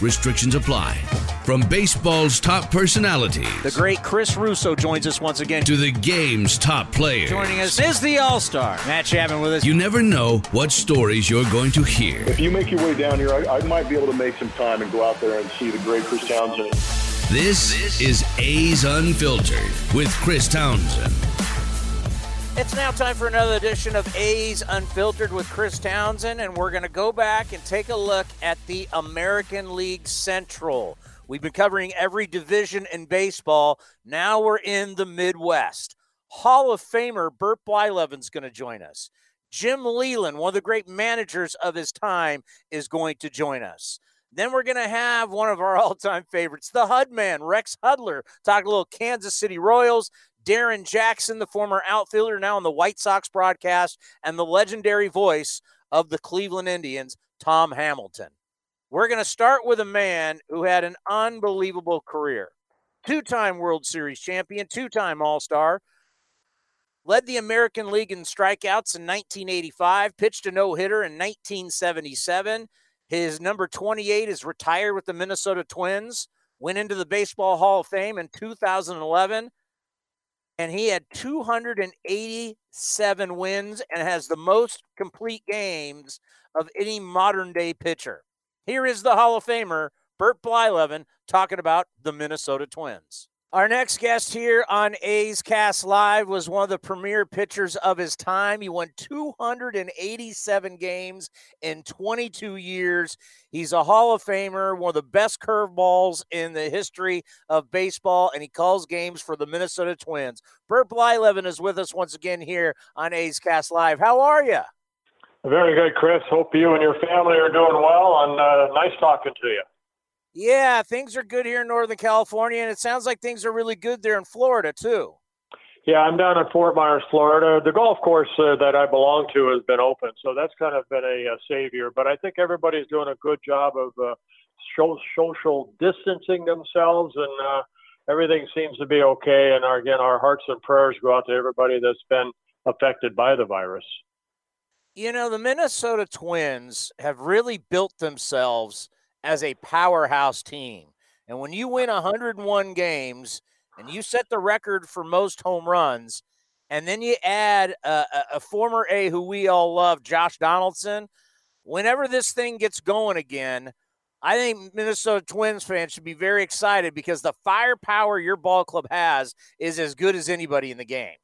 Restrictions apply. From baseball's top personalities. The great Chris Russo joins us once again. To the game's top players. Joining us is the All Star, Matt Chapman with us. You never know what stories you're going to hear. If you make your way down here, I, I might be able to make some time and go out there and see the great Chris Townsend. This, this is A's Unfiltered with Chris Townsend. It's now time for another edition of A's Unfiltered with Chris Townsend, and we're going to go back and take a look at the American League Central. We've been covering every division in baseball. Now we're in the Midwest. Hall of Famer Bert Blyleven's going to join us. Jim Leyland, one of the great managers of his time, is going to join us. Then we're going to have one of our all time favorites, the HUD man, Rex Hudler, talk a little Kansas City Royals. Darrin Jackson, the former outfielder, now on the White Sox broadcast, and the legendary voice of the Cleveland Indians, Tom Hamilton. We're going to start with a man who had an unbelievable career. Two time World Series champion, two time All Star, led the American League in strikeouts in 1985, pitched a no hitter in 1977. His number 28 is retired with the Minnesota Twins, went into the Baseball Hall of Fame in 2011, and he had 287 wins and has the most complete games of any modern day pitcher. Here is the Hall of Famer, Bert Blyleven, talking about the Minnesota Twins. Our next guest here on A's Cast Live was one of the premier pitchers of his time. He won 287 games in 22 years. He's a Hall of Famer, one of the best curveballs in the history of baseball, and he calls games for the Minnesota Twins. Bert Blyleven is with us once again here on A's Cast Live. How are you? Very good, Chris. Hope you and your family are doing well, and uh, nice talking to you. Yeah, things are good here in Northern California, and it sounds like things are really good there in Florida too. Yeah, I'm down in Fort Myers, Florida. The golf course uh, that I belong to has been open, so that's kind of been a, a savior. But I think everybody's doing a good job of uh, social distancing themselves, and uh, everything seems to be okay. And our, again, our hearts and prayers go out to everybody that's been affected by the virus. You know, the Minnesota Twins have really built themselves as a powerhouse team. And when you win 101 games and you set the record for most home runs, and then you add a, a, former A who we all love, Josh Donaldson, whenever this thing gets going again, I think Minnesota Twins fans should be very excited because the firepower your ball club has is as good as anybody in the game.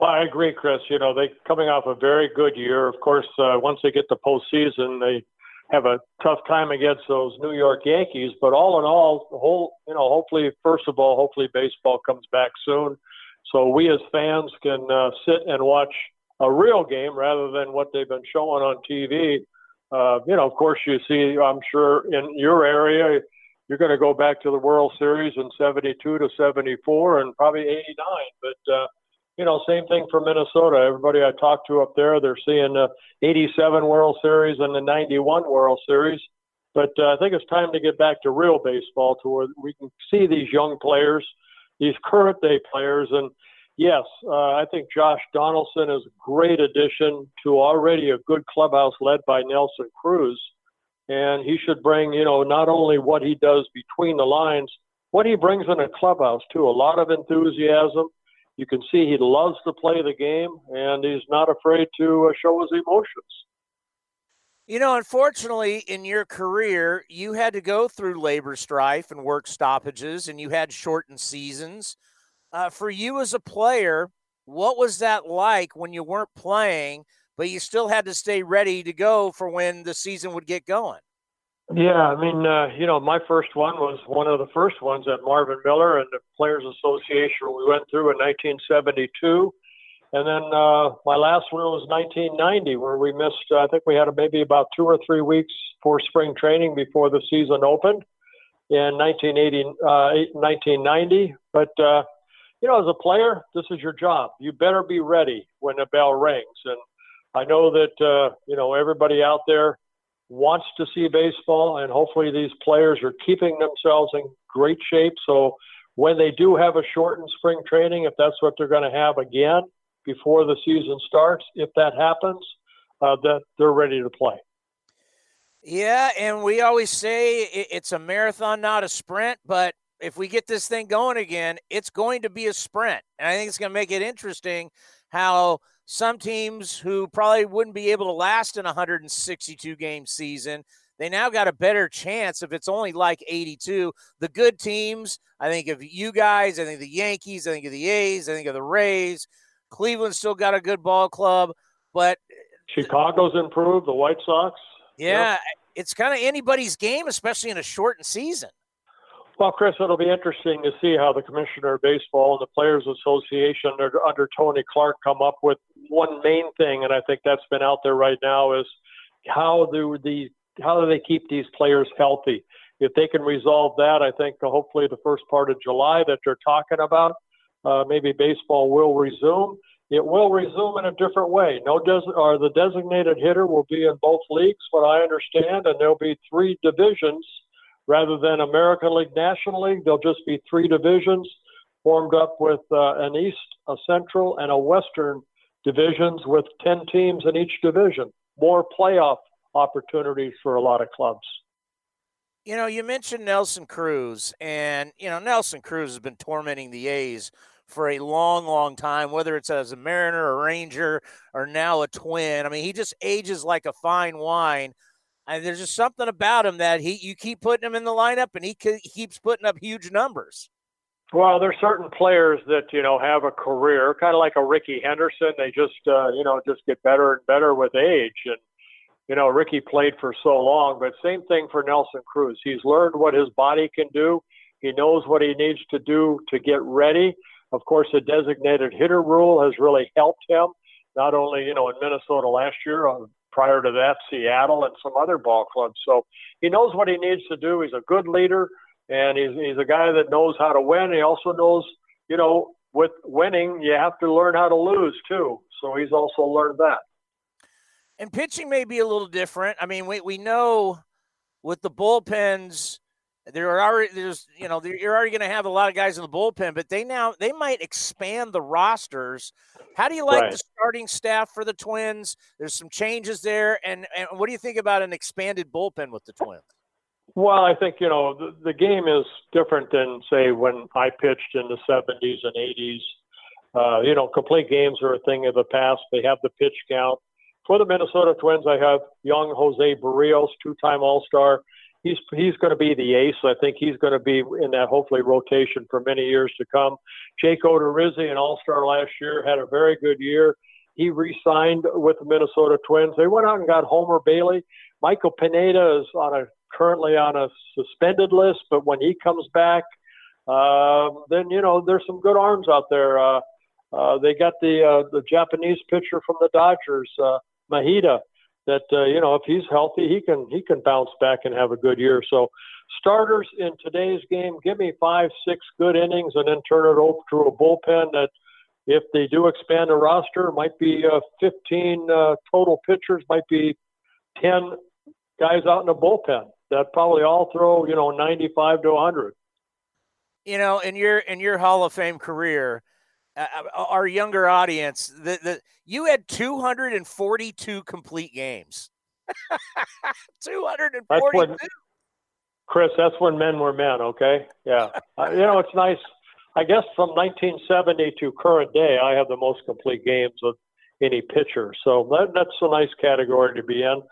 Well, I agree, Chris. You know, they coming off a very good year. Of course, uh, once they get the postseason, they have a tough time against those New York Yankees. But all in all, the whole you know, hopefully, first of all, hopefully baseball comes back soon, so we as fans can uh, sit and watch a real game rather than what they've been showing on TV. Uh, you know, of course, you see, I'm sure in your area, you're going to go back to the World Series in '72 to '74 and probably '89, but uh, you know, same thing for Minnesota. Everybody I talk to up there, they're seeing the 87 World Series and the 91 World Series. But uh, I think it's time to get back to real baseball to where we can see these young players, these current day players. And yes, uh, I think Josh Donaldson is a great addition to already a good clubhouse led by Nelson Cruz. And he should bring, you know, not only what he does between the lines, what he brings in a clubhouse too. A lot of enthusiasm you can see he loves to play the game and he's not afraid to uh, show his emotions. You know, unfortunately, in your career, you had to go through labor strife and work stoppages, and you had shortened seasons. Uh, for you as a player, what was that like when you weren't playing, but you still had to stay ready to go for when the season would get going? Yeah, I mean, uh, you know, my first one was one of the first ones at Marvin Miller and the Players Association we went through in 1972. And then uh, my last one was 1990, where we missed, I think we had maybe about two or three weeks for spring training before the season opened in 1980, uh, 1990. But, uh, you know, as a player, this is your job. You better be ready when the bell rings. And I know that uh, you know everybody out there wants to see baseball, and hopefully these players are keeping themselves in great shape. So when they do have a shortened spring training, if that's what they're going to have again before the season starts, if that happens, uh, that they're ready to play. Yeah, and we always say it's a marathon, not a sprint. But if we get this thing going again, it's going to be a sprint, and I think it's going to make it interesting how some teams who probably wouldn't be able to last in a 162 game season they now got a better chance if it's only like 82. The good teams, I think of you guys, I think the Yankees, I think of the A's, I think of the Rays. Cleveland still got a good ball club, but Chicago's improved, the White Sox. Yeah, it's kind of anybody's game, especially in a shortened season. Well, Chris, it'll be interesting to see how the Commissioner of Baseball and the Players Association under, under Tony Clark come up with one main thing, and I think that's been out there right now is how do the how do they keep these players healthy? If they can resolve that, I think hopefully the first part of July that they're talking about, uh, maybe baseball will resume. It will resume in a different way. No des- or the designated hitter will be in both leagues, what I understand, and there'll be three divisions rather than American League, National League. There'll just be three divisions formed up with uh, an East, a Central, and a Western divisions with 10 teams in each division. More playoff opportunities for a lot of clubs. You know, you mentioned Nelson Cruz, and, you know, Nelson Cruz has been tormenting the A's for a long, long time, whether it's as a Mariner, a Ranger, or now a Twin. I mean, he just ages like a fine wine. And there's just something about him that he you keep putting him in the lineup, and he, keeps putting up huge numbers. Well, there's certain players that you know have a career, kind of like a Rickey Henderson. They just uh, you know just get better and better with age, and you know, Rickey played for so long, but same thing for Nelson Cruz. He's learned what his body can do. He knows what he needs to do to get ready. Of course, the designated hitter rule has really helped him, not only, you know, in Minnesota last year, uh, prior to that, Seattle and some other ball clubs. So he knows what he needs to do. He's a good leader, and he's, he's a guy that knows how to win. He also knows, you know, with winning, you have to learn how to lose too. So he's also learned that and pitching may be a little different. I mean, we, we know with the bullpens, there are already there's you know you're already going to have a lot of guys in the bullpen, but they now they might expand the rosters. How do you like right. the starting staff for the Twins? There's some changes there, and and what do you think about an expanded bullpen with the Twins? Well, I think you know the, the game is different than say when I pitched in the 70s and 80s. Uh, you know, complete games are a thing of the past. They have the pitch count. For the Minnesota Twins, I have young Jose Berrios, two-time All-Star. He's he's going to be the ace. I think he's going to be in that hopefully rotation for many years to come. Jake Odorizzi, an All-Star last year, had a very good year. He re-signed with the Minnesota Twins. They went out and got Homer Bailey. Michael Pineda is on a currently on a suspended list, but when he comes back, uh, then you know there's some good arms out there. Uh, uh, they got the uh, the Japanese pitcher from the Dodgers, uh, Maeda that uh, you know if he's healthy, he can he can bounce back and have a good year. So starters in today's game, give me five, six good innings, and then turn it over to a bullpen that. If they do expand the roster, might be uh, 15 uh, total pitchers, might be 10 guys out in the bullpen that probably all throw, you know, 95 to 100. You know, in your in your Hall of Fame career, uh, uh, our younger audience, the, the you had 242 complete games. 242. That's when, Chris, that's when men were men. Okay, yeah. uh, you know, it's nice. I guess from 1970 to current day, I have the most complete games of any pitcher. So that, that's a nice category to be in.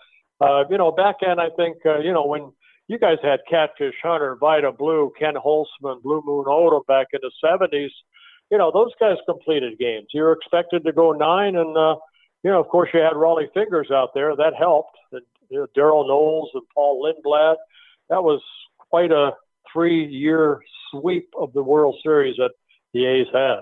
Uh, you know, back then, I think, uh, you know, when you guys had Catfish Hunter, Vida Blue, Ken Holtzman, Blue Moon Odom back in the 70s, you know, those guys completed games. You were expected to go nine, and uh, you know, of course, you had Rollie Fingers out there. That helped. And you know, Darold Knowles and Paul Lindblad. That was quite a three-year sweep of the World Series that the A's had.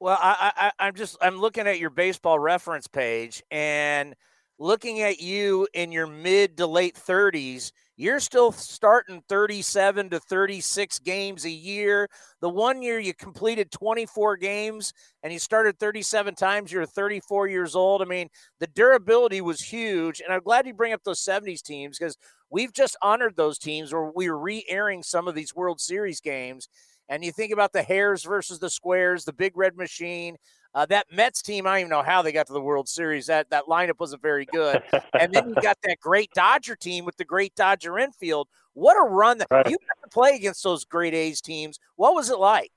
Well, I, I, I'm just I'm looking at your baseball reference page, and looking at you in your mid to late 30s, you're still starting 37 to 36 games a year. The one year you completed 24 games and you started 37 times, you're 34 years old. I mean, the durability was huge. And I'm glad you bring up those 70s teams because we've just honored those teams where we're re airing some of these World Series games. And you think about the Hairs versus the Squares, the Big Red Machine, uh, that Mets team, I don't even know how they got to the World Series. That that lineup wasn't very good. and then you got that great Dodger team with the great Dodger infield. What a run! That, right. You got to play against those great A's teams. What was it like?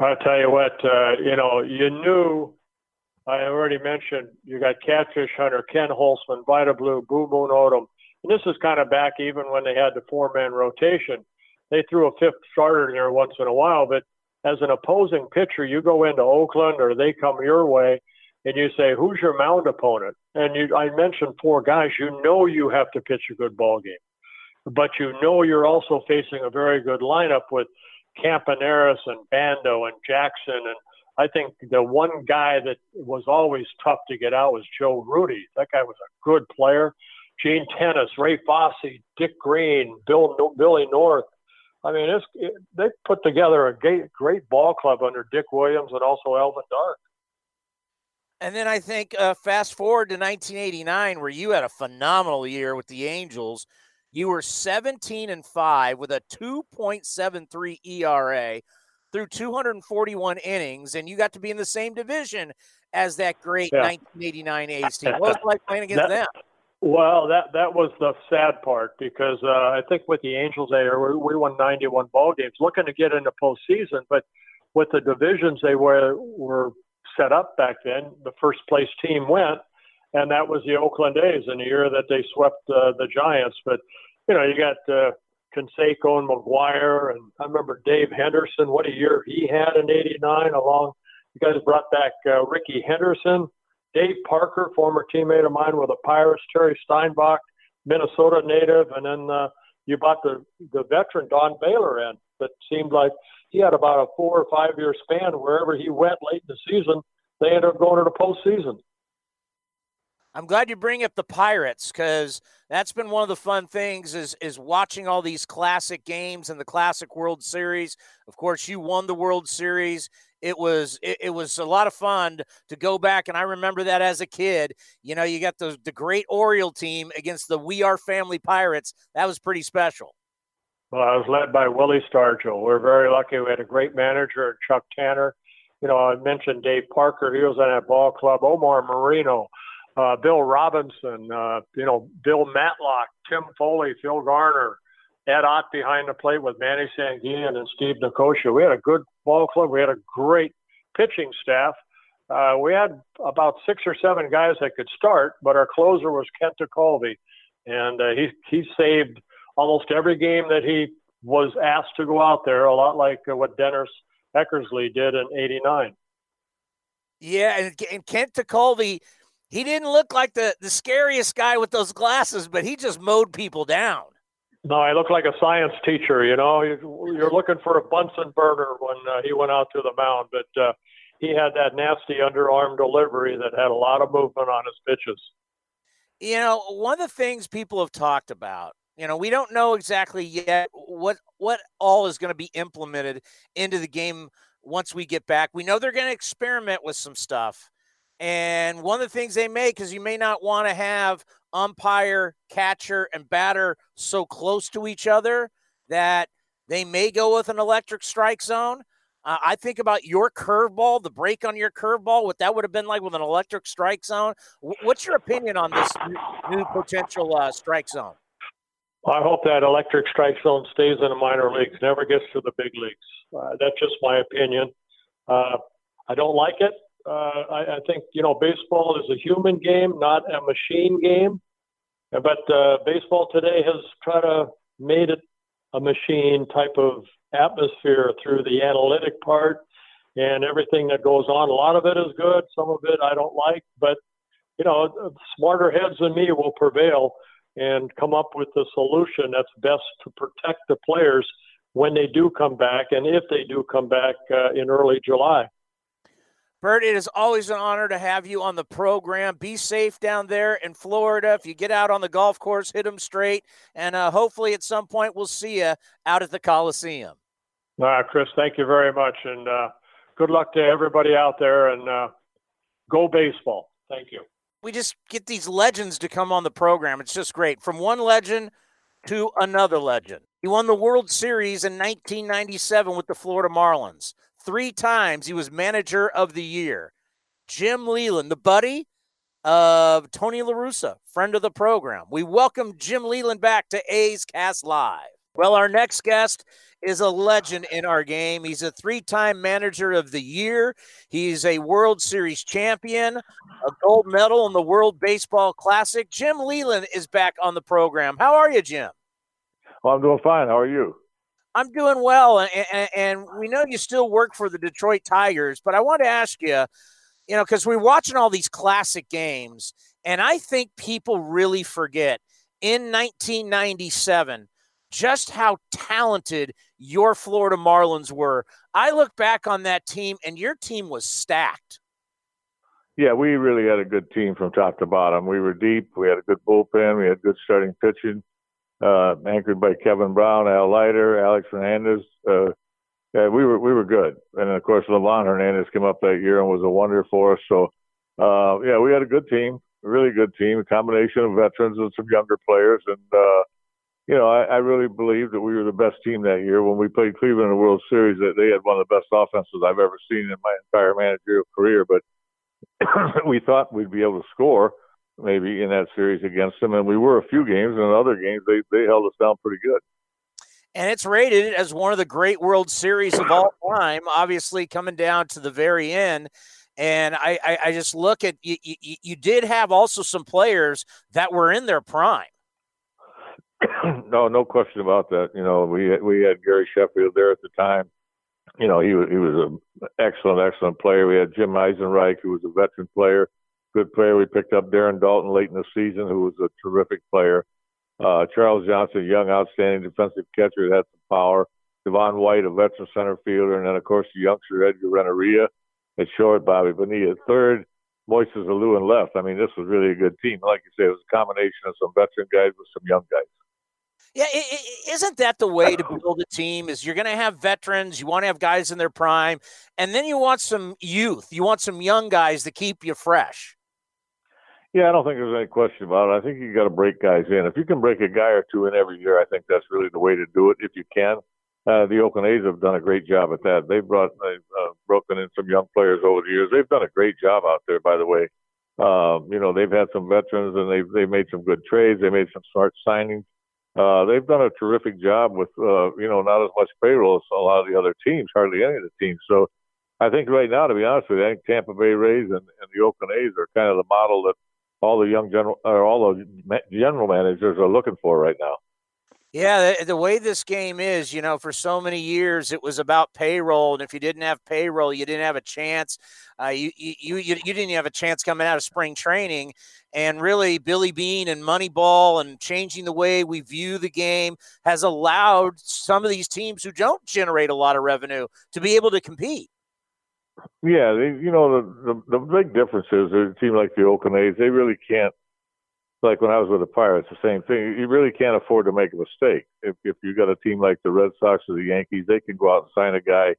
I'll tell you what. Uh, you know, you knew. I already mentioned you got Catfish Hunter, Ken Holtzman, Vida Blue, Boo Moon Odom. And this is kind of back even when they had the four man rotation. They threw a fifth starter there once in a while, but as an opposing pitcher, you go into Oakland or they come your way and you say, who's your mound opponent? And you, I mentioned four guys. You know you have to pitch a good ball game, but you know you're also facing a very good lineup with Campaneris and Bando and Jackson. And I think the one guy that was always tough to get out was Joe Rudi. That guy was a good player. Gene Tenace, Ray Fosse, Dick Green, Bill Billy North. I mean, it's, it, they put together a great, great ball club under Dick Williams and also Alvin Dark. And then I think uh, fast forward to 1989, where you had a phenomenal year with the Angels. You were 17 and five with a 2.73 ERA through 241 innings, and you got to be in the same division as that great yeah. 1989 A's team. What was it like playing against that, them? Well, that that was the sad part because uh, I think with the Angels there we, we won 91 ball games, looking to get into postseason, but with the divisions they were were set up back then, the first place team went, and that was the Oakland A's in the year that they swept uh, the Giants. But you know, you got uh, Canseco and McGwire, and I remember Dave Henderson. What a year he had in '89. Along, you guys brought back uh, Rickey Henderson Dave Parker, former teammate of mine with the Pirates, Terry Steinbach, Minnesota native, and then uh, you bought the the veteran Don Baylor in. That seemed like he had about a four or five year span. Wherever he went late in the season, they ended up going to the postseason. I'm glad you bring up the Pirates because that's been one of the fun things is is watching all these classic games and the classic World Series. Of course, you won the World Series it was it, it, was a lot of fun to go back and I remember that as a kid. You know, you got the the great Oriole team against the We Are Family Pirates. That was pretty special. Well, I was led by Willie Stargell. We're very lucky. We had a great manager, Chuck Tanner. You know, I mentioned Dave Parker. He was on that ball club. Omar Moreno, uh, Bill Robinson. Uh, you know, Bill Madlock, Tim Foley, Phil Garner. Ed Ott behind the plate with Manny Sanguillen and Steve Nicosia. We had a good ball club. We had a great pitching staff. Uh, we had about six or seven guys that could start, but our closer was Kent Tekulve, and uh, he he saved almost every game that he was asked to go out there. A lot like uh, what Dennis Eckersley did in '89. Yeah, and, and Kent Tekulve, he didn't look like the the scariest guy with those glasses, but he just mowed people down. No, I look like a science teacher. You know, you're looking for a Bunsen burner when uh, he went out to the mound, but uh, he had that nasty underarm delivery that had a lot of movement on his pitches. You know, one of the things people have talked about, you know, we don't know exactly yet what what all is going to be implemented into the game once we get back. We know they're going to experiment with some stuff. And one of the things they may, because you may not want to have umpire, catcher, and batter so close to each other that they may go with an electric strike zone. Uh, I think about your curveball, the break on your curveball, what that would have been like with an electric strike zone. W- what's your opinion on this new, new potential uh, strike zone? I hope that electric strike zone stays in the minor leagues, never gets to the big leagues. Uh, that's just my opinion. Uh, I don't like it. Uh, I, I think you know baseball is a human game, not a machine game. But uh, baseball today has tried to made it a machine type of atmosphere through the analytic part and everything that goes on. A lot of it is good, some of it I don't like, but you know, smarter heads than me will prevail and come up with the solution that's best to protect the players when they do come back and if they do come back uh, in early July. Bert, it is always an honor to have you on the program. Be safe down there in Florida. If you get out on the golf course, hit them straight. And uh, hopefully at some point we'll see you out at the Coliseum. All right, Chris, thank you very much. And uh, good luck to everybody out there. And uh, go baseball. Thank you. We just get these legends to come on the program. It's just great. From one legend to another legend. He won the World Series in 1997 with the Florida Marlins. Three times he was manager of the year. Jim Leyland, the buddy of Tony LaRussa, friend of the program. We welcome Jim Leyland back to A's Cast Live. Well, our next guest is a legend in our game. He's a three time manager of the year. He's a World Series champion, a gold medal in the World Baseball Classic. Jim Leland is back on the program. How are you, Jim? Well, I'm doing fine. How are you? I'm doing well, and, and, we know you still work for the Detroit Tigers, but I want to ask you, you know, because we're watching all these classic games, and I think people really forget in 1997 just how talented your Florida Marlins were. I look back on that team, and your team was stacked. Yeah, we really had a good team from top to bottom. We were deep. We had a good bullpen. We had good starting pitching uh, anchored by Kevin Brown, Al Leiter, Alex Fernandez. Uh, yeah, we were we were good, and of course Livan Hernandez came up that year and was a wonder for us. So, uh, yeah, we had a good team, a really good team, a combination of veterans and some younger players, and uh, you know, I, I really believe that we were the best team that year when we played Cleveland in the World Series. That they had one of the best offenses I've ever seen in my entire managerial career, but we thought we'd be able to score maybe in that series against them. And we were a few games, and in other games they they held us down pretty good. And it's rated as one of the great World Series of all time. Obviously, coming down to the very end. And I, I, I just look at you, you, you. did have also some players that were in their prime. no, no question about that. You know, we had, we had Gary Sheffield there at the time. You know, he was he was an excellent, excellent player. We had Jim Eisenreich, who was a veteran player good player. We picked up Darren Daulton late in the season, who was a terrific player. Uh, Charles Johnson, young, outstanding defensive catcher that had some power. Devon White, a veteran center fielder, and then of course the youngster Edgar Renteria at short, Bobby Bonilla third, Moises Alou in left. I mean, this was really a good team. Like you say, it was a combination of some veteran guys with some young guys. Yeah, is not that the way to build a team? Is you're going to have veterans, you want to have guys in their prime, and then you want some youth, you want some young guys to keep you fresh. Yeah, I don't think there's any question about it. I think you got to break guys in. If you can break a guy or two in every year, I think that's really the way to do it. If you can, uh, the Oakland A's have done a great job at that. They've brought, they've uh, broken in some young players over the years. They've done a great job out there, by the way. Um, you know, they've had some veterans and they've they've made some good trades. They made some smart signings. Uh, they've done a terrific job with, uh, you know, not as much payroll as a lot of the other teams, hardly any of the teams. So I think right now, to be honest with you, I think Tampa Bay Rays and, and the Oakland A's are kind of the model that all the young general or all the general managers are looking for right now. Yeah, the, the, way this game is, you know, for so many years it was about payroll, and if you didn't have payroll, you didn't have a chance. Uh, you, you you you didn't have a chance coming out of spring training, and really Billy Beane and Moneyball and changing the way we view the game has allowed some of these teams who don't generate a lot of revenue to be able to compete. Yeah, they, you know the, the the big difference is a team like the Oakland A's, they really can't. Like when I was with the Pirates, the same thing. You really can't afford to make a mistake. If if you got a team like the Red Sox or the Yankees, they can go out and sign a guy.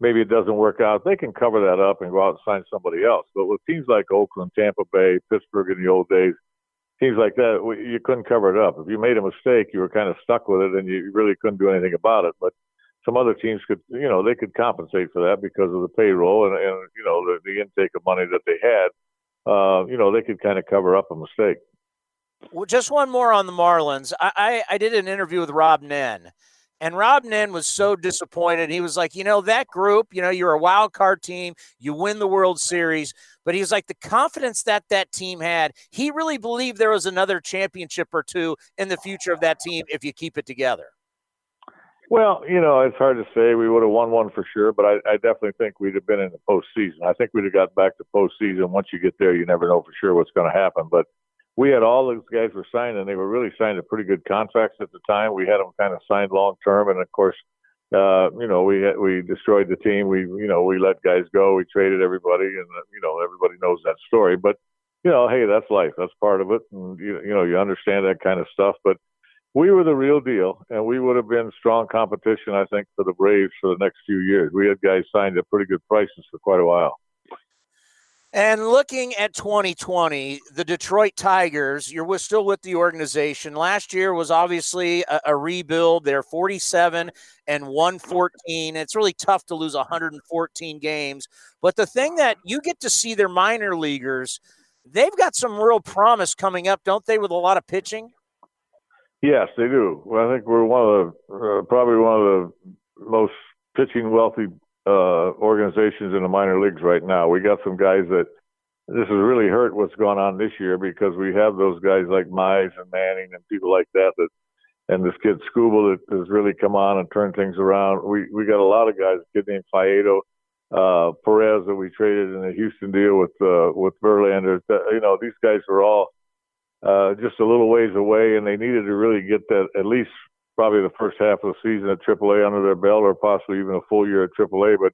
Maybe it doesn't work out. They can cover that up and go out and sign somebody else. But with teams like Oakland, Tampa Bay, Pittsburgh in the old days, teams like that, you couldn't cover it up. If you made a mistake, you were kind of stuck with it, and you really couldn't do anything about it. But some other teams could, you know, they could compensate for that because of the payroll and, and you know, the, the intake of money that they had. Uh, you know, they could kind of cover up a mistake. Well, just one more on the Marlins. I, I, I did an interview with Rob Nen, and Rob Nen was so disappointed. He was like, you know, that group, you know, you're a wild card team, you win the World Series, but he was like, the confidence that that team had, he really believed there was another championship or two in the future of that team if you keep it together. Well, you know, it's hard to say. We would have won one for sure, but I, I definitely think we'd have been in the postseason. I think we'd have got back to postseason. Once you get there, you never know for sure what's going to happen. But we had all those guys were signed, and they were really signed to pretty good contracts at the time. We had them kind of signed long term, and of course, uh, you know, we had, we destroyed the team. We you know we let guys go. We traded everybody, and uh, you know everybody knows that story. But you know, hey, that's life. That's part of it, and you you know you understand that kind of stuff. But we were the real deal, and we would have been strong competition, I think, for the Braves for the next few years. We had guys signed at pretty good prices for quite a while. And looking at 2020, the Detroit Tigers, you're still with the organization. Last year was obviously a, a, rebuild. They're 47 and 114. It's really tough to lose 114 games. But the thing that you get to see their minor leaguers, they've got some real promise coming up, don't they, with a lot of pitching? Yes, they do. Well, I think we're one of the, uh, probably one of the most pitching wealthy uh, organizations in the minor leagues right now. We got some guys that this has really hurt what's going on this year because we have those guys like Mize and Manning and people like that that and this kid Skubal that has really come on and turned things around. We we got a lot of guys. A kid named Faedo, uh, Perez that we traded in the Houston deal with uh, with Verlander. You know these guys are all uh, just a little ways away, and they needed to really get that at least probably the first half of the season at AAA under their belt, or possibly even a full year at AAA. But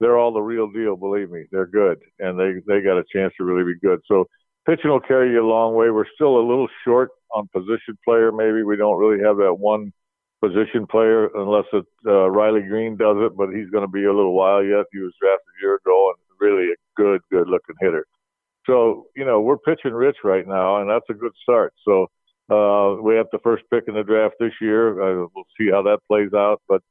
they're all the real deal. Believe me, they're good, and they they got a chance to really be good. So pitching will carry you a long way. We're still a little short on position player. Maybe we don't really have that one position player unless it, uh, Riley Greene does it, but he's going to be a little while yet. He was drafted a year ago and really a good, good looking hitter. So you know we're pitching rich right now, and that's a good start. So uh, we have the first pick in the draft this year. Uh, we'll see how that plays out. But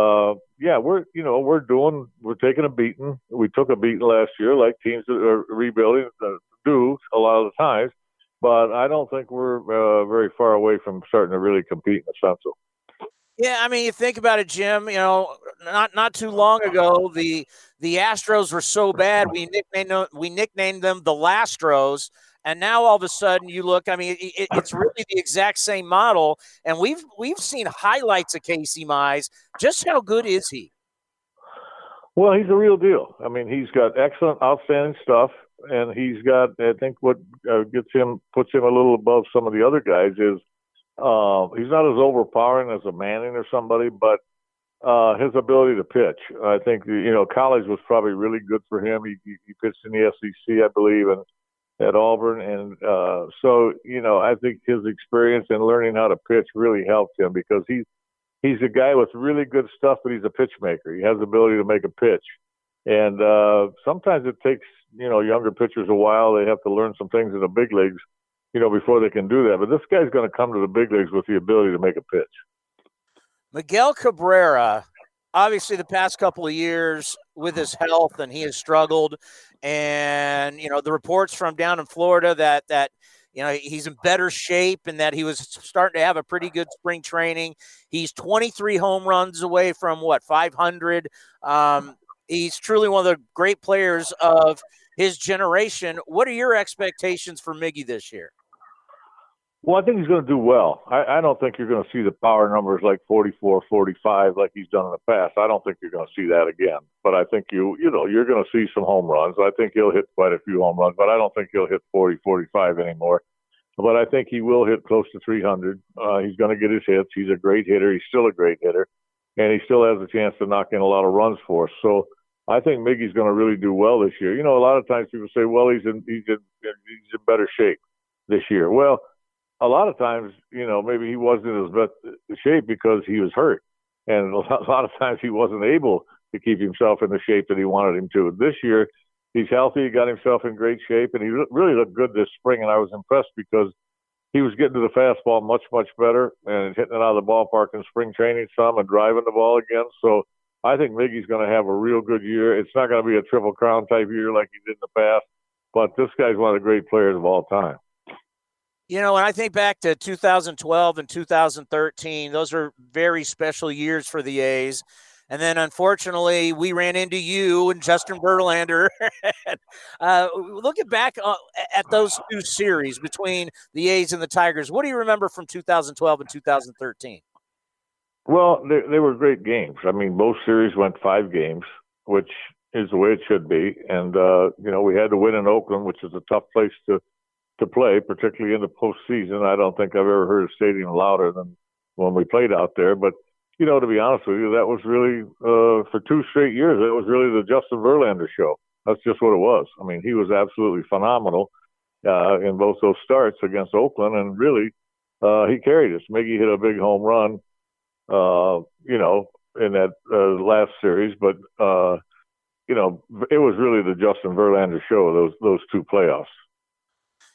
uh, yeah, we're you know we're doing we're taking a beating. We took a beating last year, like teams that are rebuilding uh, do a lot of the times. But I don't think we're uh, very far away from starting to really compete in the Central. Yeah, I mean, you think about it, Jim. You know, not not too long ago, the the Astros were so bad we nicknamed them, we nicknamed them the Lastros and now all of a sudden you look, I mean, it, it's really the exact same model. And we've we've seen highlights of Casey Mize. Just how good is he? Well, he's a real deal. I mean, he's got excellent, outstanding stuff, and he's got. I think what uh, gets him puts him a little above some of the other guys is uh, he's not as overpowering as a Manning or somebody, but uh, his ability to pitch. I think you know college was probably really good for him. He, he pitched in the SEC, I believe, and at Auburn, and uh, so you know I think his experience in learning how to pitch really helped him because he's he's a guy with really good stuff, but he's a pitch maker. He has the ability to make a pitch, and uh, sometimes it takes you know younger pitchers a while. They have to learn some things in the big leagues, you know, before they can do that. But this guy's going to come to the big leagues with the ability to make a pitch. Miguel Cabrera obviously the past couple of years with his health and he has struggled. And you know the reports from down in Florida that that you know he's in better shape and that he was starting to have a pretty good spring training. He's 23 home runs away from what 500 um, he's truly one of the great players of his generation. What are your expectations for miggy this year well, I think he's going to do well. I, I don't think you're going to see the power numbers like 44, 45 like he's done in the past. I don't think you're going to see that again. But I think you, you know, you're going to see some home runs. I think he'll hit quite a few home runs, but I don't think he'll hit 40, 45 anymore. But I think he will hit close to 300. Uh, he's going to get his hits. He's a great hitter. He's still a great hitter, and he still has a chance to knock in a lot of runs for us. So I think Miggy's going to really do well this year. You know, a lot of times people say, "Well, he's in he's in he's in better shape this year." Well a lot of times, you know, maybe he wasn't in his best shape because he was hurt, and a lot of times he wasn't able to keep himself in the shape that he wanted him to. This year, he's healthy, he got himself in great shape, and he really looked good this spring. And I was impressed because he was getting to the fastball much, much better and hitting it out of the ballpark in spring training some and driving the ball again. So I think Miggy's going to have a real good year. It's not going to be a triple crown type year like he did in the past, but this guy's one of the great players of all time. You know, when I think back to 2012 and 2013, those are very special years for the A's. And then unfortunately, we ran into you and Justin Verlander. uh, looking back uh, at those two series between the A's and the Tigers, what do you remember from 2012 and 2013? Well, they, they were great games. I mean, both series went five games, which is the way it should be. And, uh, you know, we had to win in Oakland, which is a tough place to to play, particularly in the postseason. I don't think I've ever heard a stadium louder than when we played out there. But you know, to be honest with you, that was really uh, for two straight years. It was really the Justin Verlander show. That's just what it was. I mean, he was absolutely phenomenal uh, in both those starts against Oakland, and really, uh, he carried us. Miggy hit a big home run, uh, you know, in that uh, last series, but uh, you know, it was really the Justin Verlander show. Those those two playoffs.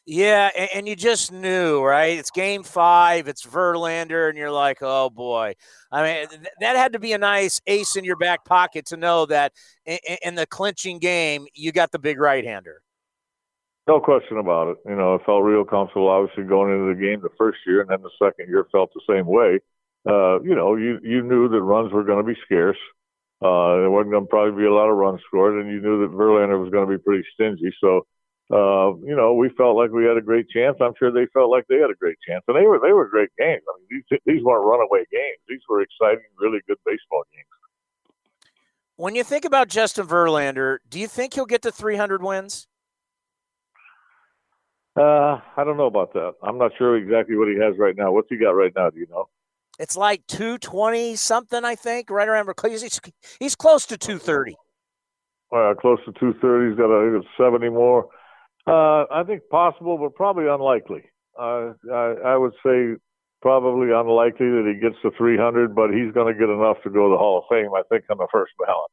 Yeah, and, and, you just knew, right? It's game five, it's Verlander, and you're like, oh boy. I mean, th- that had to be a nice ace in your back pocket to know that in, in the clinching game, you got the big right hander. No question about it. You know, I felt real comfortable, obviously, going into the game the first year, and then the second year felt the same way. Uh, you know, you, you knew that runs were going to be scarce. Uh, there wasn't going to probably be a lot of runs scored, and you knew that Verlander was going to be pretty stingy. So, uh, you know, we felt like we had a great chance. I'm sure they felt like they had a great chance, and they were they were great games. I mean, these these weren't runaway games. These were exciting, really good baseball games. When you think about Justin Verlander, do you think he'll get to 300 wins? Uh, I don't know about that. I'm not sure exactly what he has right now. What's he got right now? Do you know? It's like 220 something, I think, right around. He's, he's close to 230. Uh, close to 230. He's got a 70 more. Uh, I think possible, but probably unlikely. Uh, I, I would say probably unlikely that he gets to 300, but he's going to get enough to go to the Hall of Fame, I think, on the first ballot.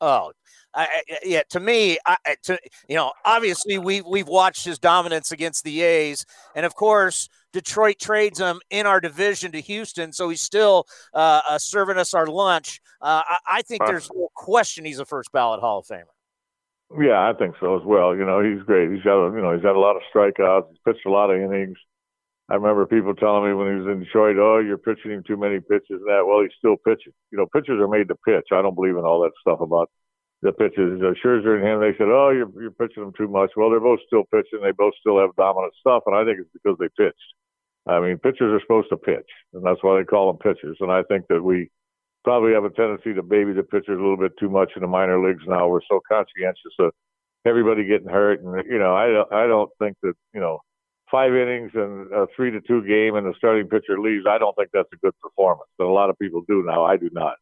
Oh, I, yeah. To me, I, to you know, obviously we we've watched his dominance against the A's, and of course, Detroit trades him in our division to Houston, so he's still uh, uh, serving us our lunch. Uh, I, I, think there's no question he's a first ballot Hall of Famer. Yeah, I think so as well. You know, he's great. He's got, you know, he's had a lot of strikeouts. He's pitched a lot of innings. I remember people telling me when he was in Detroit, "Oh, you're pitching him too many pitches." And that, well, he's still pitching. You know, pitchers are made to pitch. I don't believe in all that stuff about the pitches. Uh, Scherzer and him, they said, "Oh, you're you're pitching them too much." Well, they're both still pitching. They both still have dominant stuff, and I think it's because they pitched. I mean, pitchers are supposed to pitch, and that's why they call them pitchers. And I think that we probably have a tendency to baby the pitchers a little bit too much in the minor leagues now. We're so conscientious of everybody getting hurt, and you know, I don't, I don't think that you know five innings and a three to two game and the starting pitcher leaves. I don't think that's a good performance. But a lot of people do now. I do not.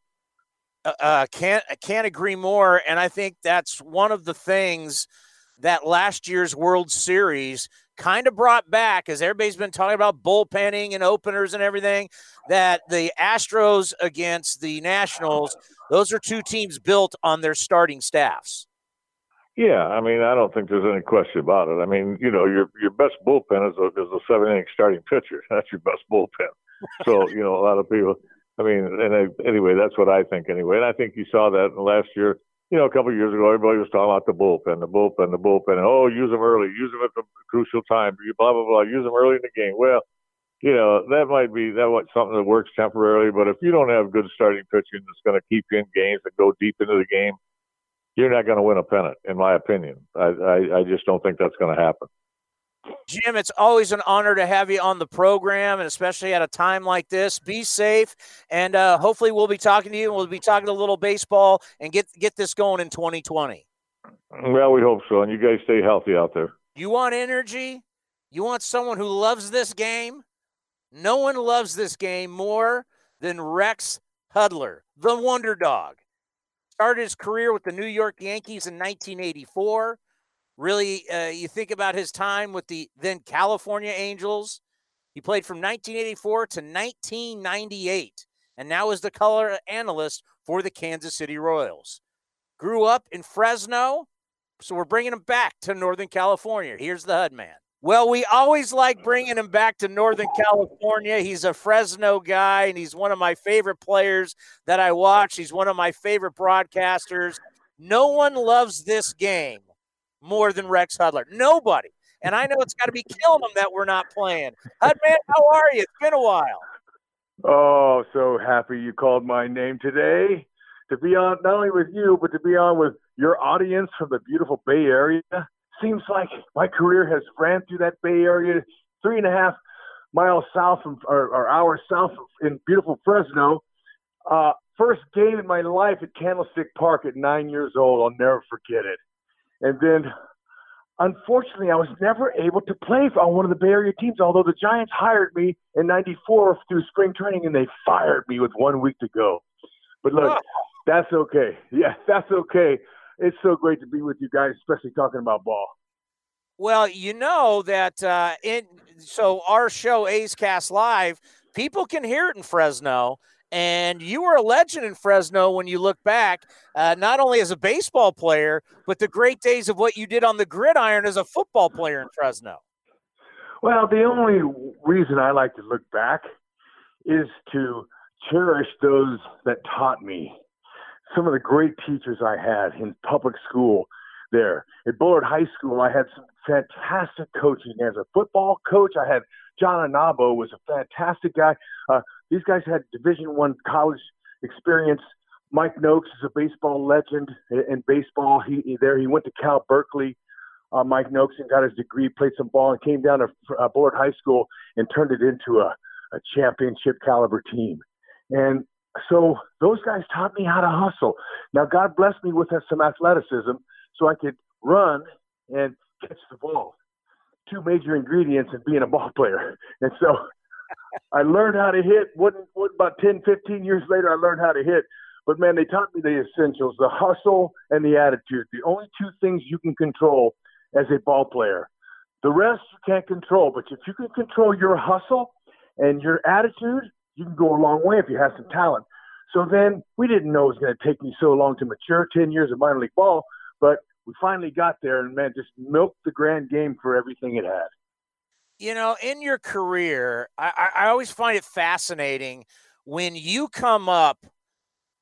Uh, uh can't can't agree more. And I think that's one of the things that last year's World Series kind of brought back, as everybody's been talking about bullpenning and openers and everything, that the Astros against the Nationals, those are two teams built on their starting staffs. Yeah, I mean, I don't think there's any question about it. I mean, you know, your your best bullpen is a, is a seven inning starting pitcher. That's your best bullpen. So, you know, a lot of people. I mean, and I, anyway, that's what I think anyway. And I think you saw that in last year. You know, a couple of years ago, everybody was talking about the bullpen, the bullpen, the bullpen. And, oh, use them early, use them at the crucial time, blah blah blah. Use them early in the game. Well, you know, that might be that was something that works temporarily. But if you don't have good starting pitching that's going to keep you in games and go deep into the game, you're not going to win a pennant, in my opinion. I, I, I just don't think that's going to happen. Jim, it's always an honor to have you on the program, and especially at a time like this. Be safe, and uh, hopefully, we'll be talking to you. We'll be talking a little baseball and get get this going in 2020. Well, we hope so, and you guys stay healthy out there. You want energy? You want someone who loves this game? No one loves this game more than Rex Hudler, the Wonder Dog started his career with the New York Yankees in 1984. Really, uh, you think about his time with the then California Angels. He played from 1984 to 1998, and now is the color analyst for the Kansas City Royals. Grew up in Fresno, so we're bringing him back to Northern California. Here's the HUD man. Well, we always like bringing him back to Northern California. He's a Fresno guy, and he's one of my favorite players that I watch. He's one of my favorite broadcasters. No one loves this game more than Rex Hudler. Nobody. And I know it's got to be killing him that we're not playing. Hudman, how are you? It's been a while. Oh, so happy you called my name today to be on not only with you, but to be on with your audience from the beautiful Bay Area seems like my career has ran through that Bay Area, three and a half miles south of, or, or hours south in beautiful Fresno. Uh, first game in my life at Candlestick Park at nine years old. I'll never forget it. And then unfortunately, I was never able to play on one of the Bay Area teams. Although the Giants hired me in '94 through spring training, and they fired me with one week to go. But look, oh. that's okay. Yeah, that's okay. It's so great to be with you guys, especially talking about ball. Well, you know that uh, in so our show A's Cast Live, people can hear it in Fresno, and you were a legend in Fresno when you look back, uh, not only as a baseball player, but the great days of what you did on the gridiron as a football player in Fresno. Well, the only reason I like to look back is to cherish those that taught me. Some of the great teachers I had in public school there. At Bullard High School, I had some fantastic coaching as a football coach. I had John Anabo was a fantastic guy. Uh, these guys had Division One college experience. Mike Noakes is a baseball legend in baseball. He there he went to Cal Berkeley. Uh, Mike Noakes and got his degree, played some ball, and came down to uh, Bullard High School and turned it into a, a championship caliber team. And so those guys taught me how to hustle. Now God blessed me with some athleticism, so I could run and catch the ball. Two major ingredients in being a ball player. And so I learned how to hit. What, about 10, 15 years later, I learned how to hit. But man, they taught me the essentials, the hustle and the attitude. The only two things you can control as a ball player. The rest you can't control. But if you can control your hustle and your attitude, you can go a long way if you have some talent. So then we didn't know it was going to take me so long to mature 10 years of minor league ball, but we finally got there and man, just milked the grand game for everything it had. You know, in your career, I, I always find it fascinating when you come up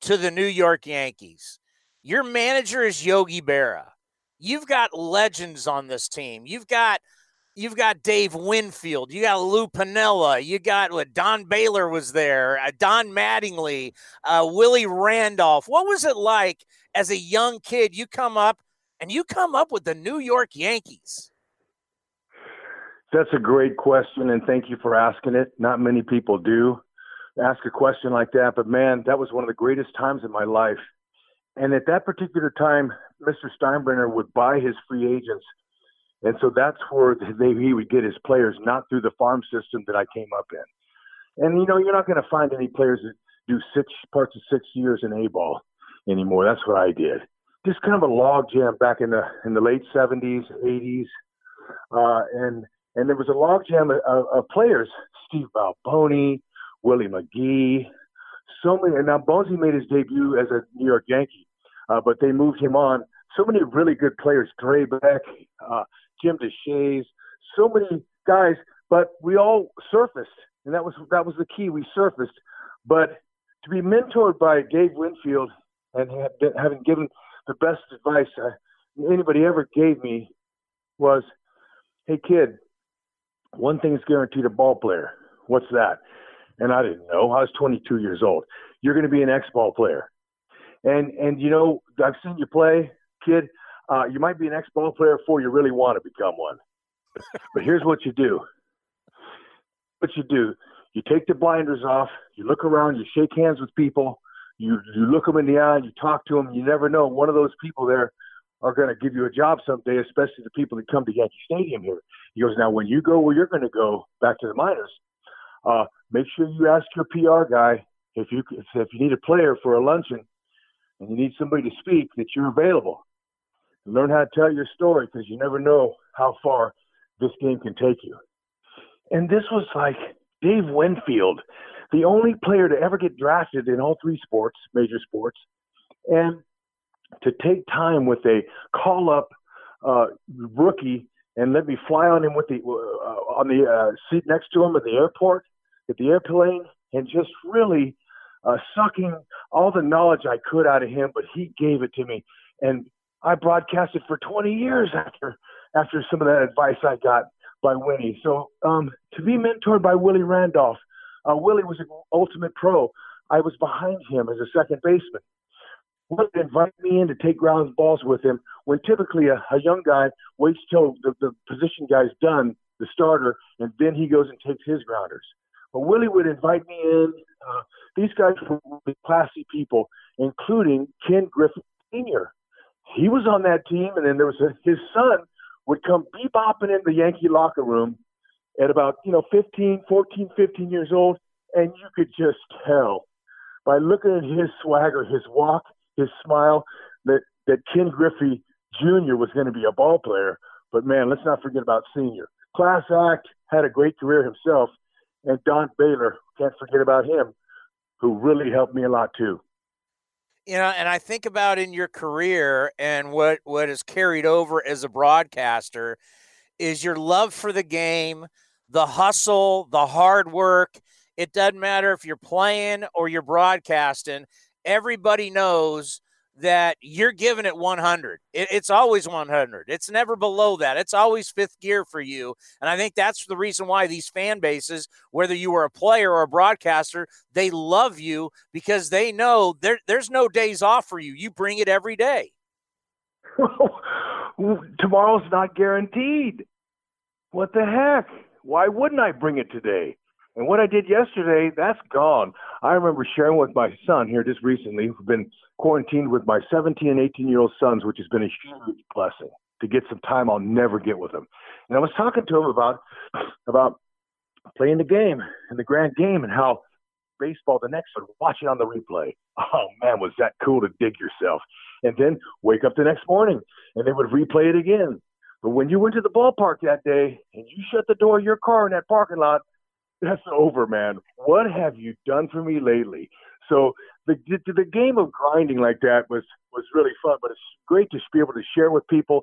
to the New York Yankees. Your manager is Yogi Berra. You've got legends on this team. You've got you've got Dave Winfield, you got Lou Piniella. you got what Don Baylor was there, uh, Don Mattingly, uh, Willie Randolph. What was it like as a young kid? You come up and you come up with the New York Yankees. That's a great question, and thank you for asking it. Not many people do ask a question like that, but man, that was one of the greatest times in my life. And at that particular time, Mr. Steinbrenner would buy his free agents and so that's where they, he would get his players, not through the farm system that I came up in. And you know, you're not going to find any players that do six parts of six years in A ball anymore. That's what I did. Just kind of a log jam back in the in the late 70s, 80s, uh, and and there was a log jam of, of players: Steve Balboni, Willie McGee, so many. And now Bonesy made his debut as a New York Yankee, uh, but they moved him on. So many really good players: Drabek, uh, Jim Deshaies, so many guys, but we all surfaced, and that was that was the key. We surfaced, but to be mentored by Dave Winfield and having given the best advice uh, anybody ever gave me was, "Hey kid, one thing is guaranteed: a ball player. What's that?" And I didn't know. I was 22 years old. You're going to be an ex-ball player, and and you know I've seen you play, kid. Uh, you might be an ex ball player before you really want to become one. but here's what you do. What you do, you take the blinders off, you look around, you shake hands with people, you you look them in the eye, you talk to them. You never know one of those people there are going to give you a job someday, especially the people that come to Yankee Stadium here. He goes, now when you go where you're going to go back to the minors, uh, make sure you ask your PR guy if you if you need a player for a luncheon and you need somebody to speak that you're available. Learn how to tell your story because you never know how far this game can take you. And this was like Dave Winfield, the only player to ever get drafted in all three sports, major sports, and to take time with a call up uh, rookie and let me fly on him with the uh, on the uh, seat next to him at the airport, at the airplane, and just really uh, sucking all the knowledge I could out of him. But he gave it to me, and I broadcasted for 20 years after after some of that advice I got by Winnie. So um, to be mentored by Willie Randolph, uh, Willie was an ultimate pro. I was behind him as a second baseman. Would invite me in to take ground balls with him when typically a, a young guy waits till the, the position guy's done, the starter, and then he goes and takes his grounders. But Willie would invite me in. Uh, these guys were classy people, including Ken Griffey Sr., he was on that team, and then there was a, his son would come bebopping in the Yankee locker room at about, you know, 15, 14, 15 years old, and you could just tell by looking at his swagger, his walk, his smile, that, that Ken Griffey Jr. was going to be a ball player. But man, let's not forget about Senior. Class act, had a great career himself, and Don Baylor, can't forget about him, who really helped me a lot too you know and i think about in your career and what what is carried over as a broadcaster is your love for the game the hustle the hard work it doesn't matter if you're playing or you're broadcasting everybody knows that you're giving it 100. It, it's always 100. It's never below that. It's always fifth gear for you. And I think that's the reason why these fan bases, whether you are a player or a broadcaster, they love you because they know there, there's no days off for you. You bring it every day. Tomorrow's not guaranteed. What the heck? Why wouldn't I bring it today? And what I did yesterday, that's gone. I remember sharing with my son here just recently, who've been quarantined with my 17 and 18 year old sons, which has been a huge blessing to get some time I'll never get with them. And I was talking to him about about playing the game and the grand game and how baseball the next one, watch it on the replay. Oh man, was that cool to dig yourself. And then wake up the next morning and they would replay it again. But when you went to the ballpark that day and you shut the door of your car in that parking lot, that's over, man. What have you done for me lately? So the the game of grinding like that was was really fun, but it's great to be able to share with people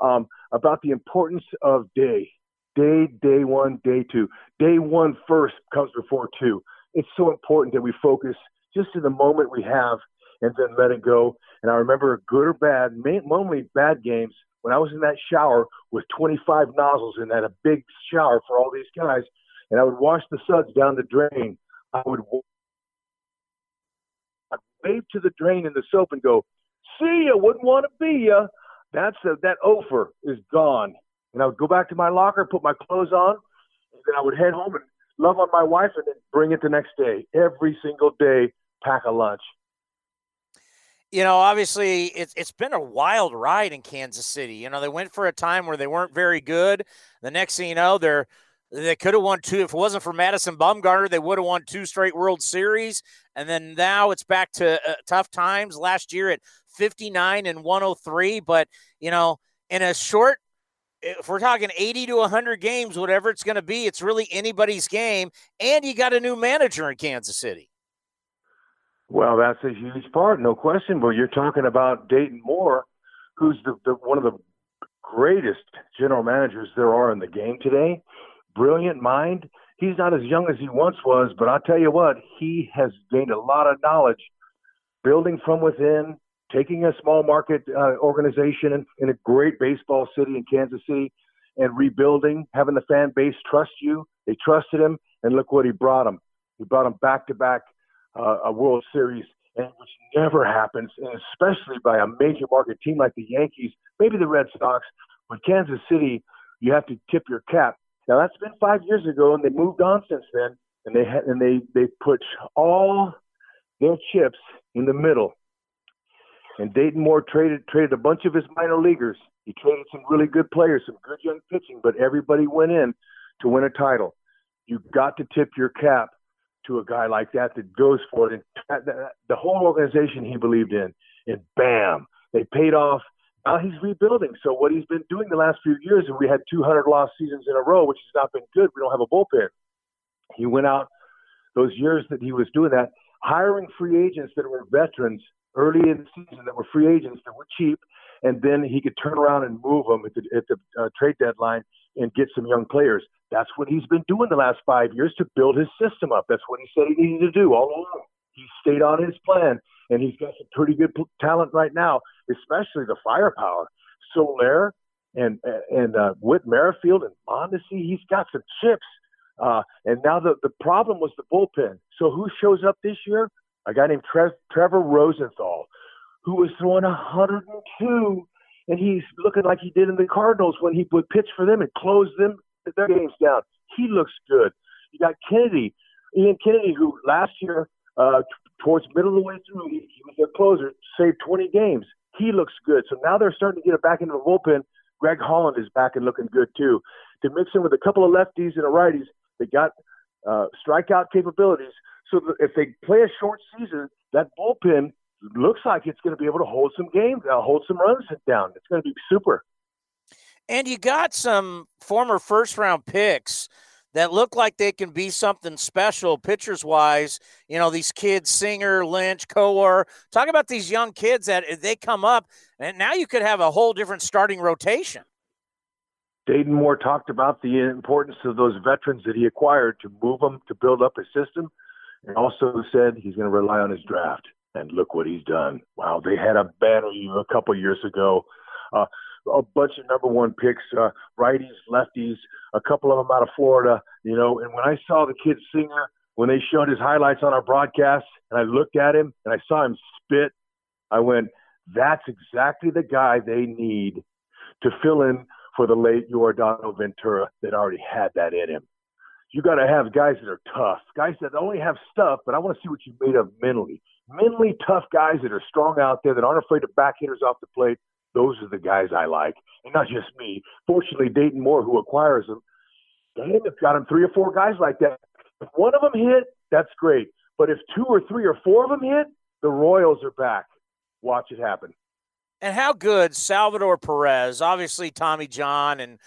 um, about the importance of day, day, day one, day two. Day one first comes before two. It's so important that we focus just in the moment we have and then let it go. And I remember good or bad, mainly bad games, when I was in that shower with 25 nozzles in that a big shower for all these guys – and I would wash the suds down the drain. I would wave to the drain in the soap and go, "See ya, wouldn't want to be ya." That's a, that offer is gone. And I would go back to my locker, put my clothes on, and then I would head home and love on my wife, and then bring it the next day. Every single day, pack a lunch. You know, obviously, it's it's been a wild ride in Kansas City. You know, they went for a time where they weren't very good. The next thing you know, they're they could have won two. If it wasn't for Madison Bumgarner, they would have won two straight World Series. And then now it's back to uh, tough times. Last year at 59 and 103. But, you know, in a short, if we're talking 80 to 100 games, whatever it's going to be, it's really anybody's game. And you got a new manager in Kansas City. Well, that's a huge part, no question. But you're talking about Dayton Moore, who's the, the one of the greatest general managers there are in the game today brilliant mind. He's not as young as he once was, but I'll tell you what, he has gained a lot of knowledge building from within, taking a small market uh, organization in, in a great baseball city in Kansas City and rebuilding, having the fan base trust you. They trusted him, and look what he brought them. He brought them back to back a World Series, and which never happens, and especially by a major market team like the Yankees, maybe the Red Sox. But Kansas City, you have to tip your cap now that's been five years ago, and they moved on since then, and they ha- and they they put all their chips in the middle. And Dayton Moore traded traded a bunch of his minor leaguers. He traded some really good players, some good young pitching, but everybody went in to win a title. You got to tip your cap to a guy like that that goes for it. And the whole organization he believed in, and bam, they paid off now he's rebuilding. So what he's been doing the last few years, and we had 200 lost seasons in a row, which has not been good. We don't have a bullpen. He went out those years that he was doing that, hiring free agents that were veterans early in the season that were free agents that were cheap, and then he could turn around and move them at the, at the uh, trade deadline and get some young players. That's what he's been doing the last five years to build his system up. That's what he said he needed to do all along. He stayed on his plan and he's got some pretty good talent right now, especially the firepower. Soler and and uh, Whit Merrifield and Mondesi, he's got some chips. Uh, and now the the problem was the bullpen. So who shows up this year? A guy named Tre- Trevor Rosenthal, who was throwing 102, and he's looking like he did in the Cardinals when he would pitch for them and close them their games down. He looks good. You got Kennedy, Ian Kennedy, who last year uh, towards middle of the way through, he, was their closer, saved 20 games. He looks good. So now they're starting to get it back into the bullpen. Greg Holland is back and looking good too. To mix in with a couple of lefties and a righties, they got uh, strikeout capabilities. So if they play a short season, that bullpen looks like it's going to be able to hold some games, uh, hold some runs down. It's going to be super. And you got some former first round picks that look like they can be something special pitchers wise. You know, these kids, Singer, Lynch, Kowar. Talk about these young kids that they come up, and now you could have a whole different starting rotation. Dayton Moore talked about the importance of those veterans that he acquired to move them to build up his system, and also said he's going to rely on his draft. And look what he's done. Wow, they had a banner year a couple years ago. Uh, a bunch of number one picks, uh, righties, lefties, a couple of them out of Florida, you know. And when I saw the kid Singer, when they showed his highlights on our broadcast, and I looked at him and I saw him spit, I went, that's exactly the guy they need to fill in for the late Yordano Ventura that already had that in him. You got to have guys that are tough, guys that only have stuff, but I want to see what you're made of mentally. Mentally tough guys that are strong out there that aren't afraid to back hitters off the plate those are the guys I like, and not just me. Fortunately, Dayton Moore, who acquires them, damn, it's got him three or four guys like that. If one of them hit, that's great. But if two or three or four of them hit, the Royals are back. Watch it happen. And how good Salvador Perez, obviously Tommy John, and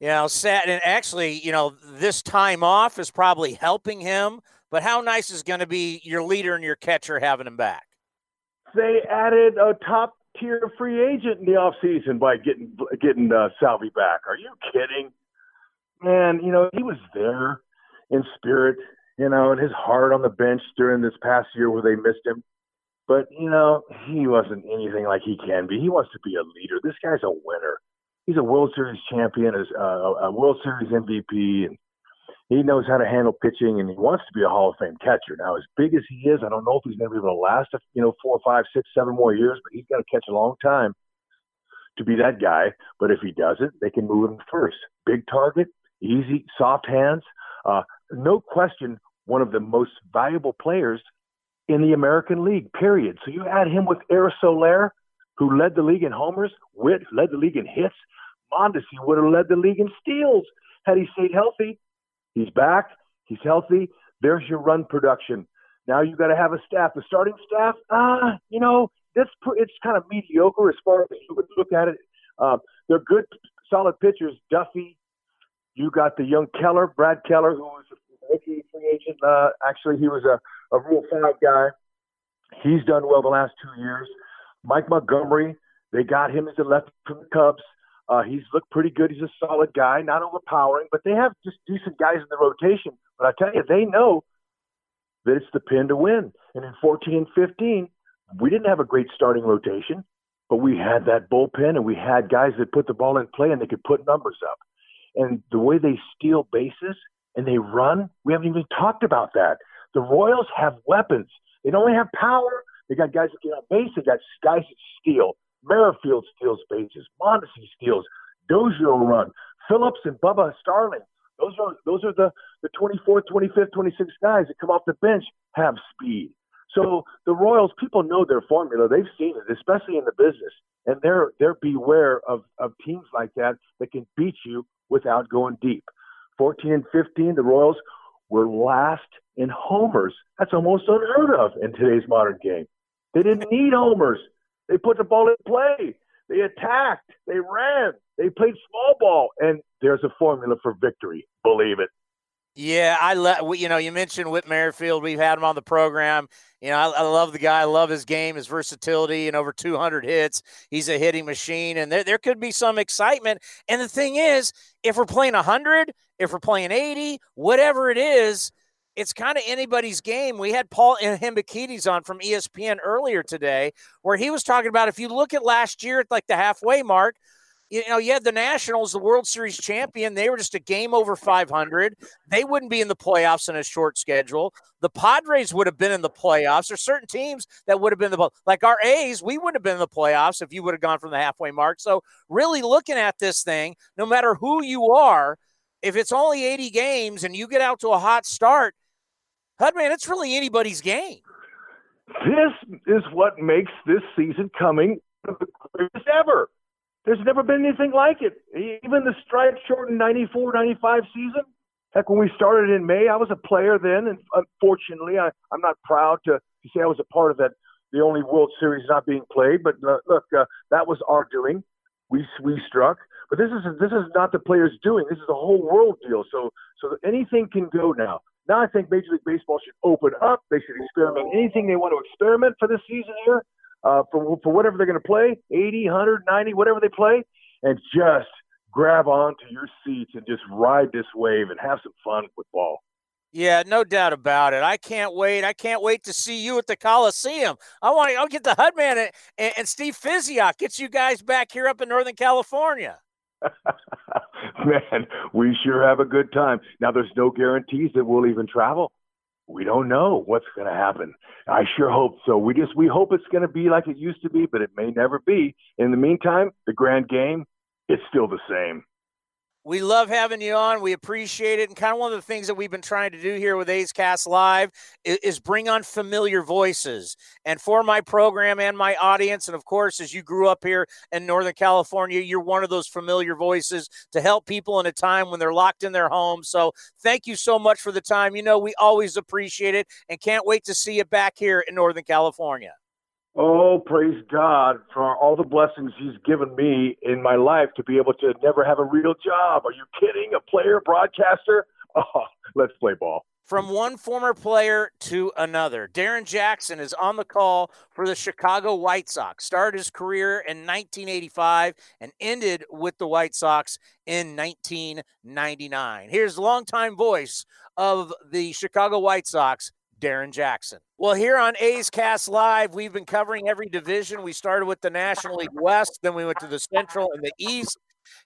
you know, sat and actually, you know, this time off is probably helping him. But how nice is going to be your leader and your catcher having him back? They added a top tier free agent in the off season by getting getting uh, Salvy back. Are you kidding? Man, you know he was there in spirit, you know, and his heart on the bench during this past year where they missed him. But you know he wasn't anything like he can be. He wants to be a leader. This guy's a winner. He's a World Series champion, as uh, a World Series MVP, and he knows how to handle pitching and he wants to be a Hall of Fame catcher. Now, as big as he is, I don't know if he's going to be able to last, you know, four, five, six, seven more years, but he's got to catch a long time to be that guy. But if he doesn't, they can move him first. Big target, easy, soft hands. Uh, no question, one of the most valuable players in the American League, period. So you add him with Eric Soler, who led the league in homers, Whit led the league in hits. Mondesi would have led the league in steals had he stayed healthy. He's back. He's healthy. There's your run production. Now you got to have a staff. The starting staff, ah, uh, you know, it's it's kind of mediocre as far as you would look at it. Um, they're good, solid pitchers. Duffy, you got the young Keller, Brad Keller, who was a rookie free agent. Uh, actually, he was a, a Rule Five guy. He's done well the last two years. Mike Montgomery, they got him as a left from the Cubs. Uh, he's looked pretty good. He's a solid guy, not overpowering, but they have just decent guys in the rotation. But I tell you, they know that it's the pin to win. And in 14 and 15, we didn't have a great starting rotation, but we had that bullpen and we had guys that put the ball in play and they could put numbers up. And the way they steal bases and they run, we haven't even talked about that. The Royals have weapons. They don't only have power. They got guys that get on base. They got guys that steal. Merrifield steals bases. Mondesi steals. Dozier run. Phillips and Bubba Starling. Those are those are the the 24th, 25th, 26th guys that come off the bench have speed. So the Royals, people know their formula. They've seen it, especially in the business, and they're they're beware of of teams like that that can beat you without going deep. 14 and 15, the Royals were last in homers. That's almost unheard of in today's modern game. They didn't need homers. They put the ball in play. They attacked. They ran. They played small ball, and there's a formula for victory. Believe it. Yeah, I love. You know, you mentioned Whit Merrifield. We've had him on the program. You know, I, I, love the guy. I love his game, his versatility, and over 200 hits. He's a hitting machine, and there there could be some excitement. And the thing is, if we're playing 100, if we're playing 80, whatever it is, it's kind of anybody's game. We had Paul Hembekides on from ESPN earlier today, where he was talking about if you look at last year at like the halfway mark, you know, you had the Nationals, the World Series champion. They were just a game over 500. They wouldn't be in the playoffs in a short schedule. The Padres would have been in the playoffs. There's certain teams that would have been the like our A's. We wouldn't have been in the playoffs if you would have gone from the halfway mark. So really looking at this thing, no matter who you are, if it's only 80 games and you get out to a hot start, Hudman, it's really anybody's game. This is what makes this season coming the greatest ever. There's never been anything like it. Even the strike shortened 94, 95 season. Heck, when we started in May, I was a player then, and unfortunately, I, I'm not proud to, to say I was a part of that. The only World Series not being played, but uh, look, uh, that was our doing. We we struck, but this is this is not the players doing. This is a whole world deal. So so anything can go now. Now I think Major League Baseball should open up. They should experiment anything they want to experiment for this season here, uh, for for whatever they're going to play, 80, 100, 90, whatever they play, and just grab onto your seats and just ride this wave and have some fun with ball. Yeah, no doubt about it. I can't wait. I can't wait to see you at the Coliseum. I want to. I'll get the Hudman and, and Steve Physioc. Get you guys back here up in Northern California. Man, we sure have a good time. Now, there's no guarantees that we'll even travel. We don't know what's going to happen. I sure hope so. We just we hope it's going to be like it used to be, but it may never be. In the meantime, the grand game, it's still the same. We love having you on. We appreciate it. And kind of one of the things that we've been trying to do here with A's Cast Live is, is, bring on familiar voices. And for my program and my audience, and of course, as you grew up here in Northern California, you're one of those familiar voices to help people in a time when they're locked in their homes. So thank you so much for the time. You know, we always appreciate it and can't wait to see you back here in Northern California. Oh, praise God for all the blessings He's given me in my life to be able to never have a real job. Are you kidding? A player, broadcaster? Oh, let's play ball. From one former player to another, Darrin Jackson is on the call for the Chicago White Sox. Started his career in 1985 and ended with the White Sox in 1999. Here's longtime voice of the Chicago White Sox, Darrin Jackson. Well, here on A's Cast Live, we've been covering every division. We started with the National League West, then we went to the Central and the East,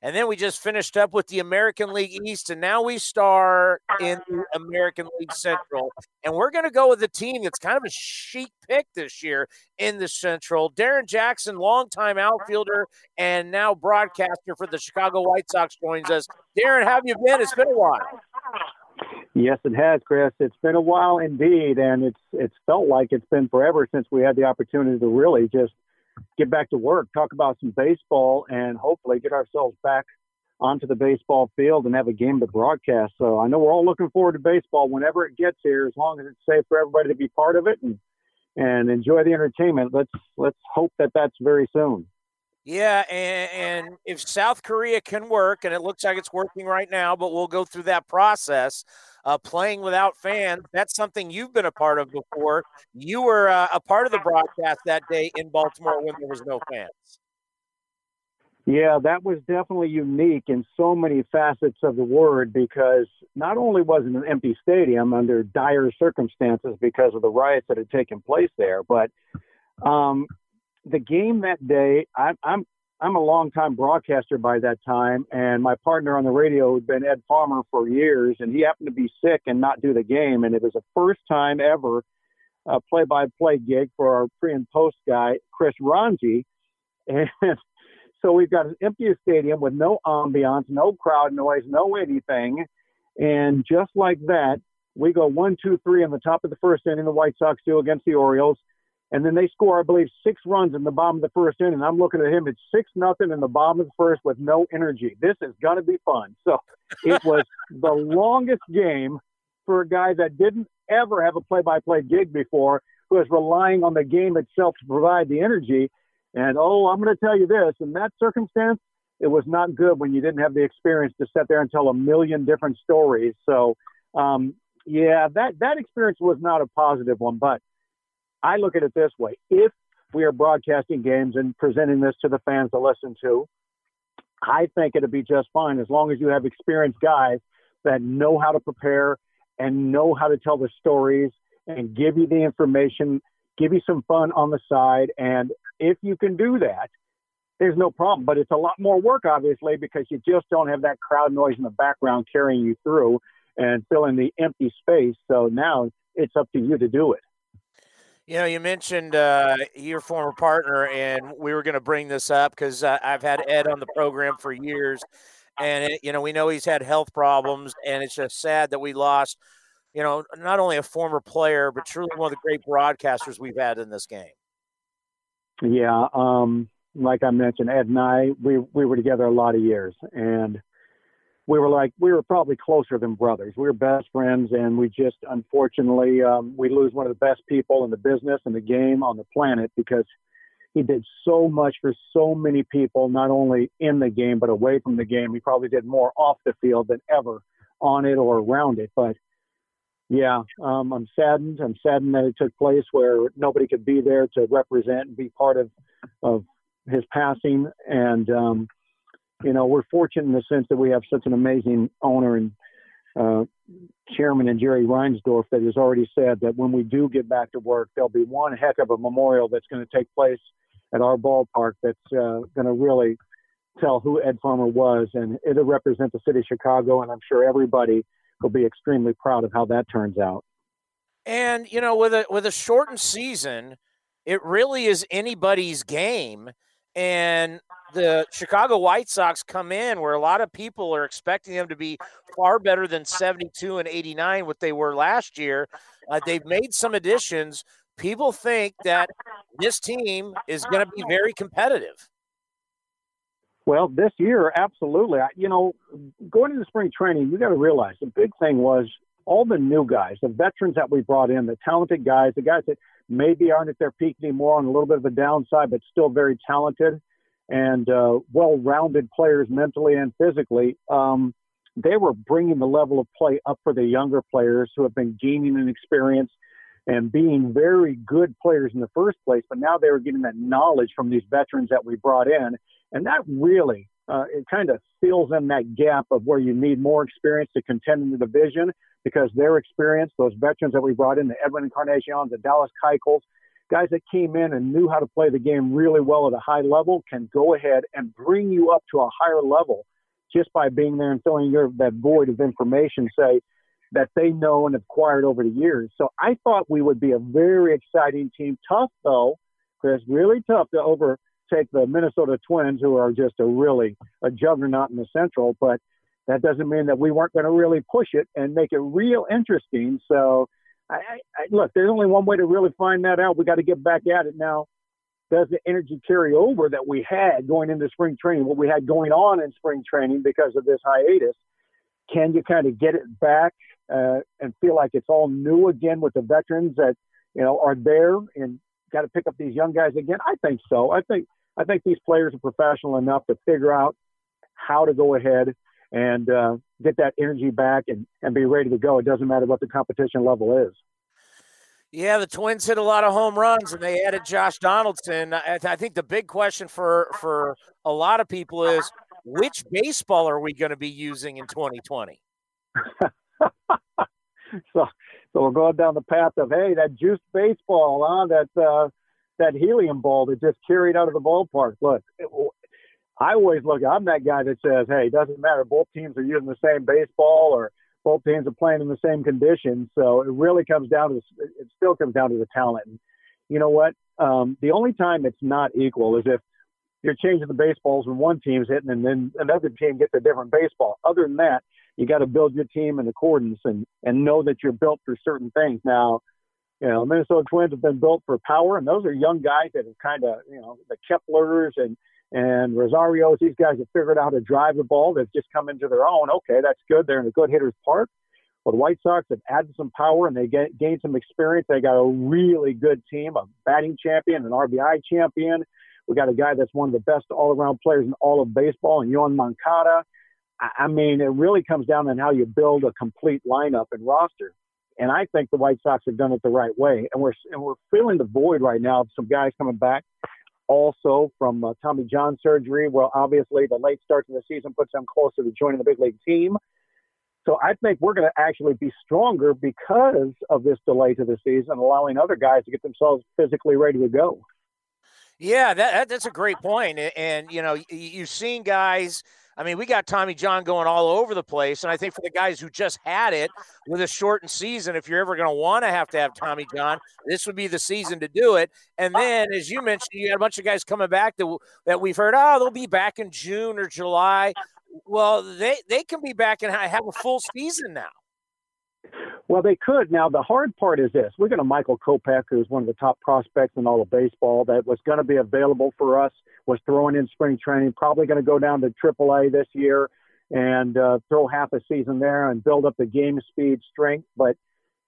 and then we just finished up with the American League East, and now we start in the American League Central. And we're going to go with a team that's kind of a chic pick this year in the Central. Darrin Jackson, longtime outfielder and now broadcaster for the Chicago White Sox, joins us. Darrin, how have you been? It's been a while. Yes, it has, Chris. It's been a while indeed, and it's it's felt like it's been forever since we had the opportunity to really just get back to work, talk about some baseball, and hopefully get ourselves back onto the baseball field and have a game to broadcast. So I know we're all looking forward to baseball whenever it gets here, as long as it's safe for everybody to be part of it and and enjoy the entertainment. Let's let's hope that that's very soon. Yeah, and, and, if South Korea can work, and it looks like it's working right now, but we'll go through that process. Uh, playing without fans, that's something you've been a part of before. You were uh, a part of the broadcast that day in Baltimore when there was no fans. Yeah, that was definitely unique in so many facets of the word because not only was it an empty stadium under dire circumstances because of the riots that had taken place there, but um, the game that day, I, I'm I'm a longtime broadcaster by that time, and my partner on the radio had been Ed Farmer for years, and he happened to be sick and not do the game, and it was the first time ever a play-by-play gig for our pre and post guy Chris Rongey, and so we've got an empty stadium with no ambiance, no crowd noise, no anything, and just like that, we go one, two, three in the top of the first inning. The White Sox do against the Orioles and then they score, I believe, six runs in the bottom of the first inning. I'm looking at him; it's six nothing in the bottom of the first with no energy. This is gonna be fun. So it was the longest game for a guy that didn't ever have a play-by-play gig before, who was relying on the game itself to provide the energy. And oh, I'm going to tell you this: in that circumstance, it was not good when you didn't have the experience to sit there and tell a million different stories. So, um, yeah, that that experience was not a positive one, but I look at it this way: if we are broadcasting games and presenting this to the fans to listen to, I think it'd be just fine as long as you have experienced guys that know how to prepare and know how to tell the stories and give you the information, give you some fun on the side. And if you can do that, there's no problem. But it's a lot more work, obviously, because you just don't have that crowd noise in the background carrying you through and filling the empty space. So now it's up to you to do it. You know, you mentioned uh, your former partner, and we were going to bring this up because uh, I've had Ed on the program for years, and it, you know we know he's had health problems, and it's just sad that we lost. You know, not only a former player, but truly one of the great broadcasters we've had in this game. Yeah, um, like I mentioned, Ed and I, we we were together a lot of years, and we were like we were probably closer than brothers. We were best friends, and we just unfortunately um, we lose one of the best people in the business and the game on the planet because he did so much for so many people, not only in the game but away from the game. He probably did more off the field than ever on it or around it. But yeah, um, I'm saddened. I'm saddened that it took place where nobody could be there to represent and be part of of his passing. And um, you know, we're fortunate in the sense that we have such an amazing owner and uh, chairman and Jerry Reinsdorf that has already said that when we do get back to work, there'll be one heck of a memorial that's going to take place at our ballpark that's uh, going to really tell who Ed Farmer was, and it'll represent the city of Chicago, and I'm sure everybody will be extremely proud of how that turns out. And you know, with a with a shortened season, it really is anybody's game. And the Chicago White Sox come in where a lot of people are expecting them to be far better than 72 and 89, what they were last year. Uh, they've made some additions. People think that this team is going to be very competitive. Well, this year, absolutely. You know, going into spring training, you got to realize the big thing was all the new guys, the veterans that we brought in, the talented guys, the guys that maybe aren't at their peak anymore on a little bit of a downside, but still very talented and uh, well-rounded players mentally and physically. Um, they were bringing the level of play up for the younger players who have been gaining an experience and being very good players in the first place. But now they were getting that knowledge from these veterans that we brought in, and that really uh, it kind of fills in that gap of where you need more experience to contend in the division because their experience, those veterans that we brought in, the Edwin Encarnacion, the Dallas Keuchels, guys that came in and knew how to play the game really well at a high level can go ahead and bring you up to a higher level just by being there and filling your that void of information, say, that they know and acquired over the years. So I thought we would be a very exciting team. Tough though, Chris, really tough to overtake the Minnesota Twins, who are just a really a juggernaut in the Central. But that doesn't mean that we weren't going to really push it and make it real interesting. So I, I, look, there's only one way to really find that out. We got to get back at it now. Does the energy carry over that we had going into spring training, what we had going on in spring training because of this hiatus? Can you kind of get it back uh, and feel like it's all new again with the veterans that you know are there and got to pick up these young guys again? I think so. I think I think these players are professional enough to figure out how to go ahead and uh, get that energy back and, and be ready to go. It doesn't matter what the competition level is. Yeah, the Twins hit a lot of home runs, and they added Josh Donaldson. I, I think the big question for for a lot of people is which baseball are we going to be using in 2020? so, so we're going down the path of hey, that juiced baseball, huh? That uh, that helium ball that just carried out of the ballpark. Look, it, I always look. I'm that guy that says, hey, it doesn't matter. Both teams are using the same baseball, or both teams are playing in the same conditions. So it really comes down to it. Still comes down to the talent. And you know what? Um, the only time it's not equal is if you're changing the baseballs when one team's hitting and then another team gets a different baseball. Other than that, you got to build your team in accordance and and know that you're built for certain things. Now, you know, the Minnesota Twins have been built for power, and those are young guys that have kind of you know the Keplers and and Rosario's. These guys have figured out how to drive the ball. They've just come into their own. Okay, that's good. They're in a good hitter's park. Well, the White Sox have added some power and they get, gained some experience. They got a really good team, a batting champion, an RBI champion. We got a guy that's one of the best all-around players in all of baseball, and Yoan Moncada. I mean, it really comes down on how you build a complete lineup and roster. And I think the White Sox have done it the right way. And we're and we're filling the void right now of some guys coming back, also from uh, Tommy John surgery. Well, obviously the late start to the season puts them closer to joining the big league team. So I think we're going to actually be stronger because of this delay to the season, allowing other guys to get themselves physically ready to go. Yeah, that, that's a great point. And, you know, you've seen guys. I mean, we got Tommy John going all over the place. And I think for the guys who just had it with a shortened season, if you're ever going to want to have to have Tommy John, this would be the season to do it. And then, as you mentioned, you got a bunch of guys coming back that, that we've heard, oh, they'll be back in June or July. Well, they, they can be back and have a full season now. Well, they could. Now, the hard part is this. We're going to Michael Kopech, who's one of the top prospects in all of baseball, that was going to be available for us, was throwing in spring training, probably going to go down to AAA this year and uh, throw half a season there and build up the game speed strength. But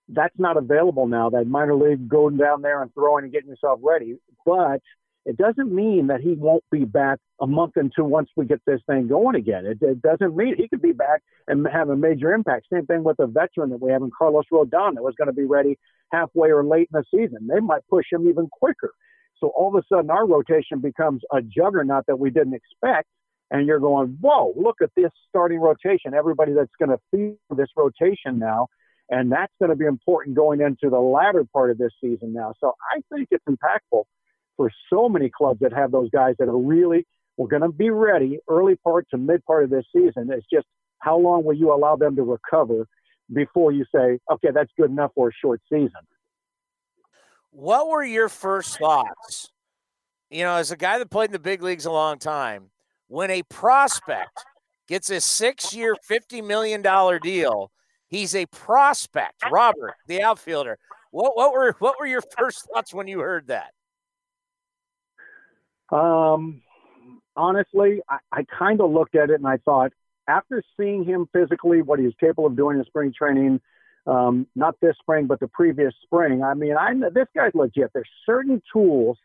that's not available now. That minor league going down there and throwing and getting yourself ready. But it doesn't mean that he won't be back a month or two once we get this thing going again. It, it doesn't mean he could be back and have a major impact. Same thing with the veteran that we have in Carlos Rodon that was going to be ready halfway or late in the season. They might push him even quicker. So all of a sudden, our rotation becomes a juggernaut that we didn't expect. And you're going, whoa, look at this starting rotation. Everybody that's going to feed this rotation now. And that's going to be important going into the latter part of this season now. So I think it's impactful for so many clubs that have those guys that are really we're going to be ready early part to mid part of this season. It's just how long will you allow them to recover before you say, okay, that's good enough for a short season? What were your first thoughts? You know, as a guy that played in the big leagues a long time, when a prospect gets a six year, $50 million deal, he's a prospect. Robert, the outfielder. What, what were what were your first thoughts when you heard that? Um, honestly, I, I kind of looked at it and I thought, after seeing him physically, what he's capable of doing in spring training, um, not this spring, but the previous spring, I mean, I this guy's legit. There's certain tools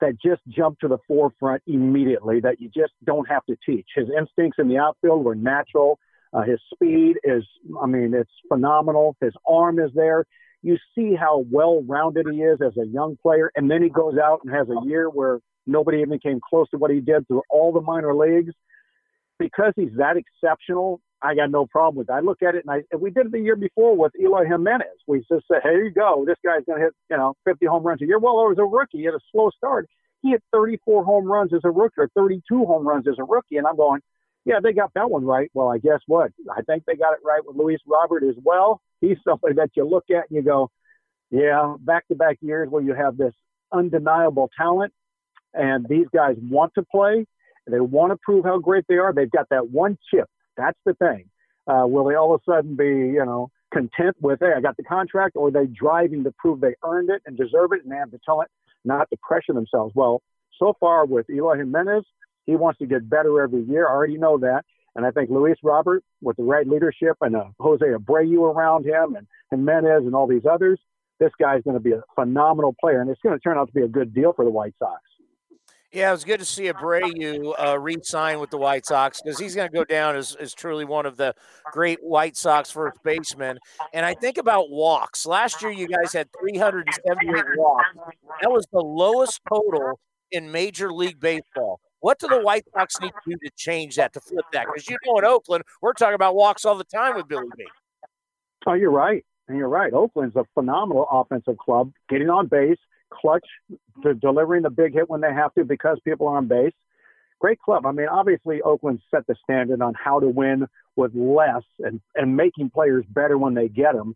that just jump to the forefront immediately that you just don't have to teach. His instincts in the outfield were natural. Uh, his speed is, I mean, it's phenomenal. His arm is there. You see how well rounded he is as a young player. And then he goes out and has a year where Nobody even came close to what he did through all the minor leagues. Because he's that exceptional, I got no problem with. I look at it, and I we did it the year before with Eloy Jimenez. We just said, "Here you go. This guy's going to hit, you know, 50 home runs a year." Well, it was a rookie. He had a slow start. He hit 34 home runs as a rookie, or 32 home runs as a rookie, and I'm going, "Yeah, they got that one right." Well, I guess what? I think they got it right with Luis Robert as well. He's somebody that you look at and you go, "Yeah, back-to-back years where you have this undeniable talent and these guys want to play. They want to prove how great they are. They've got that one chip. That's the thing. Uh, will they all of a sudden be, you know, content with, hey, I got the contract, or are they driving to prove they earned it and deserve it and they have the talent not to pressure themselves? Well, so far with Eloy Jimenez, he wants to get better every year. I already know that. And I think Luis Robert, with the right leadership and uh, Jose Abreu around him and Jimenez and all these others, this guy's going to be a phenomenal player. And it's going to turn out to be a good deal for the White Sox. Yeah, it was good to see Abreu uh, re-sign with the White Sox because he's going to go down as, as truly one of the great White Sox first basemen. And I think about walks. Last year, you guys had 378 walks. That was the lowest total in Major League Baseball. What do the White Sox need to do to change that, to flip that? Because you know, in Oakland, we're talking about walks all the time with Billy B. Oh, you're right. And you're right. Oakland's a phenomenal offensive club, getting on base, clutch to delivering the big hit when they have to because people are on base. Great club. I mean, obviously Oakland set the standard on how to win with less and, and making players better when they get them.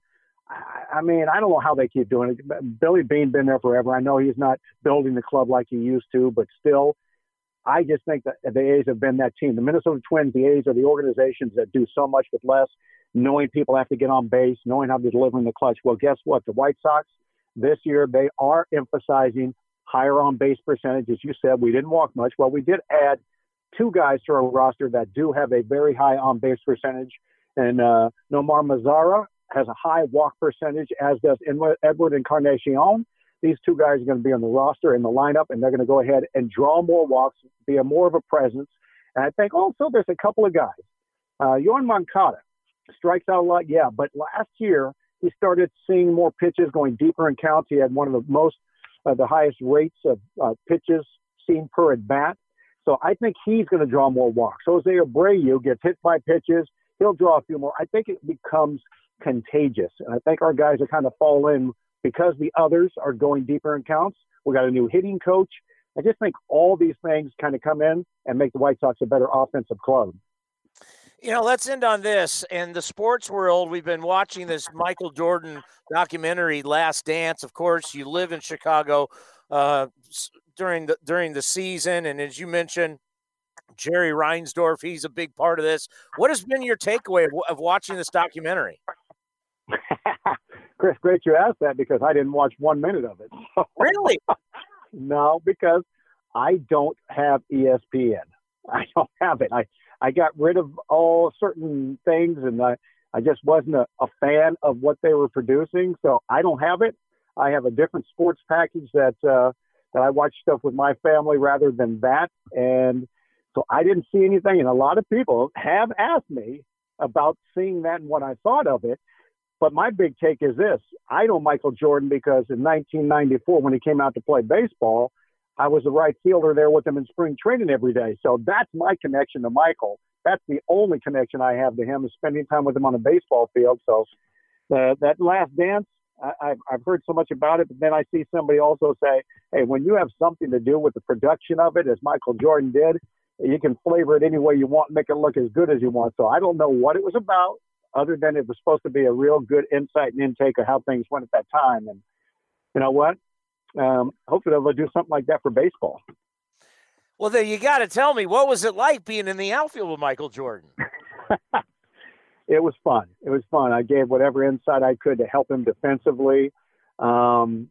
I, I mean, I don't know how they keep doing it. Billy Beane been there forever. I know he's not building the club like he used to, but still, I just think that the A's have been that team. The Minnesota Twins, the A's are the organizations that do so much with less, knowing people have to get on base, knowing how to deliver in the clutch. Well, guess what? The White Sox – this year, they are emphasizing higher on base percentage. As you said, we didn't walk much. Well, we did add two guys to our roster that do have a very high on base percentage. And uh, Nomar Mazara has a high walk percentage, as does Edward Encarnacion. These two guys are going to be on the roster in the lineup, and they're going to go ahead and draw more walks, be a more of a presence. And I think also there's a couple of guys. Uh, Yoan Moncada strikes out a lot, yeah, but last year he started seeing more pitches going deeper in counts. He had one of the most, uh, the highest rates of uh, pitches seen per at bat. So I think he's going to draw more walks. Jose Abreu gets hit by pitches. He'll draw a few more. I think it becomes contagious. And I think our guys are kind of fall in because the others are going deeper in counts. We got a new hitting coach. I just think all these things kind of come in and make the White Sox a better offensive club. You know, let's end on this. In the sports world, we've been watching this Michael Jordan documentary, Last Dance. Of course, you live in Chicago uh, during the during the season, and as you mentioned, Jerry Reinsdorf, he's a big part of this. What has been your takeaway of, of watching this documentary? Chris, great you asked that because I didn't watch one minute of it. really? no, because I don't have ESPN. I don't have it. I I got rid of all certain things, and I I just wasn't a, a fan of what they were producing, so I don't have it. I have a different sports package that uh, that I watch stuff with my family rather than that, and so I didn't see anything. And a lot of people have asked me about seeing that and what I thought of it. But my big take is this: I know Michael Jordan because in 1994, when he came out to play baseball, I was the right fielder there with him in spring training every day. So that's my connection to Michael. That's the only connection I have to him is spending time with him on a baseball field. So uh, that last dance, I, I've heard so much about it, but then I see somebody also say, hey, when you have something to do with the production of it, as Michael Jordan did, you can flavor it any way you want, make it look as good as you want. So I don't know what it was about, other than it was supposed to be a real good insight and intake of how things went at that time. And you know what? um, hopefully they'll do something like that for baseball. Well, then you got to tell me what was it like being in the outfield with Michael Jordan? it was fun. It was fun. I gave whatever insight I could to help him defensively. Um,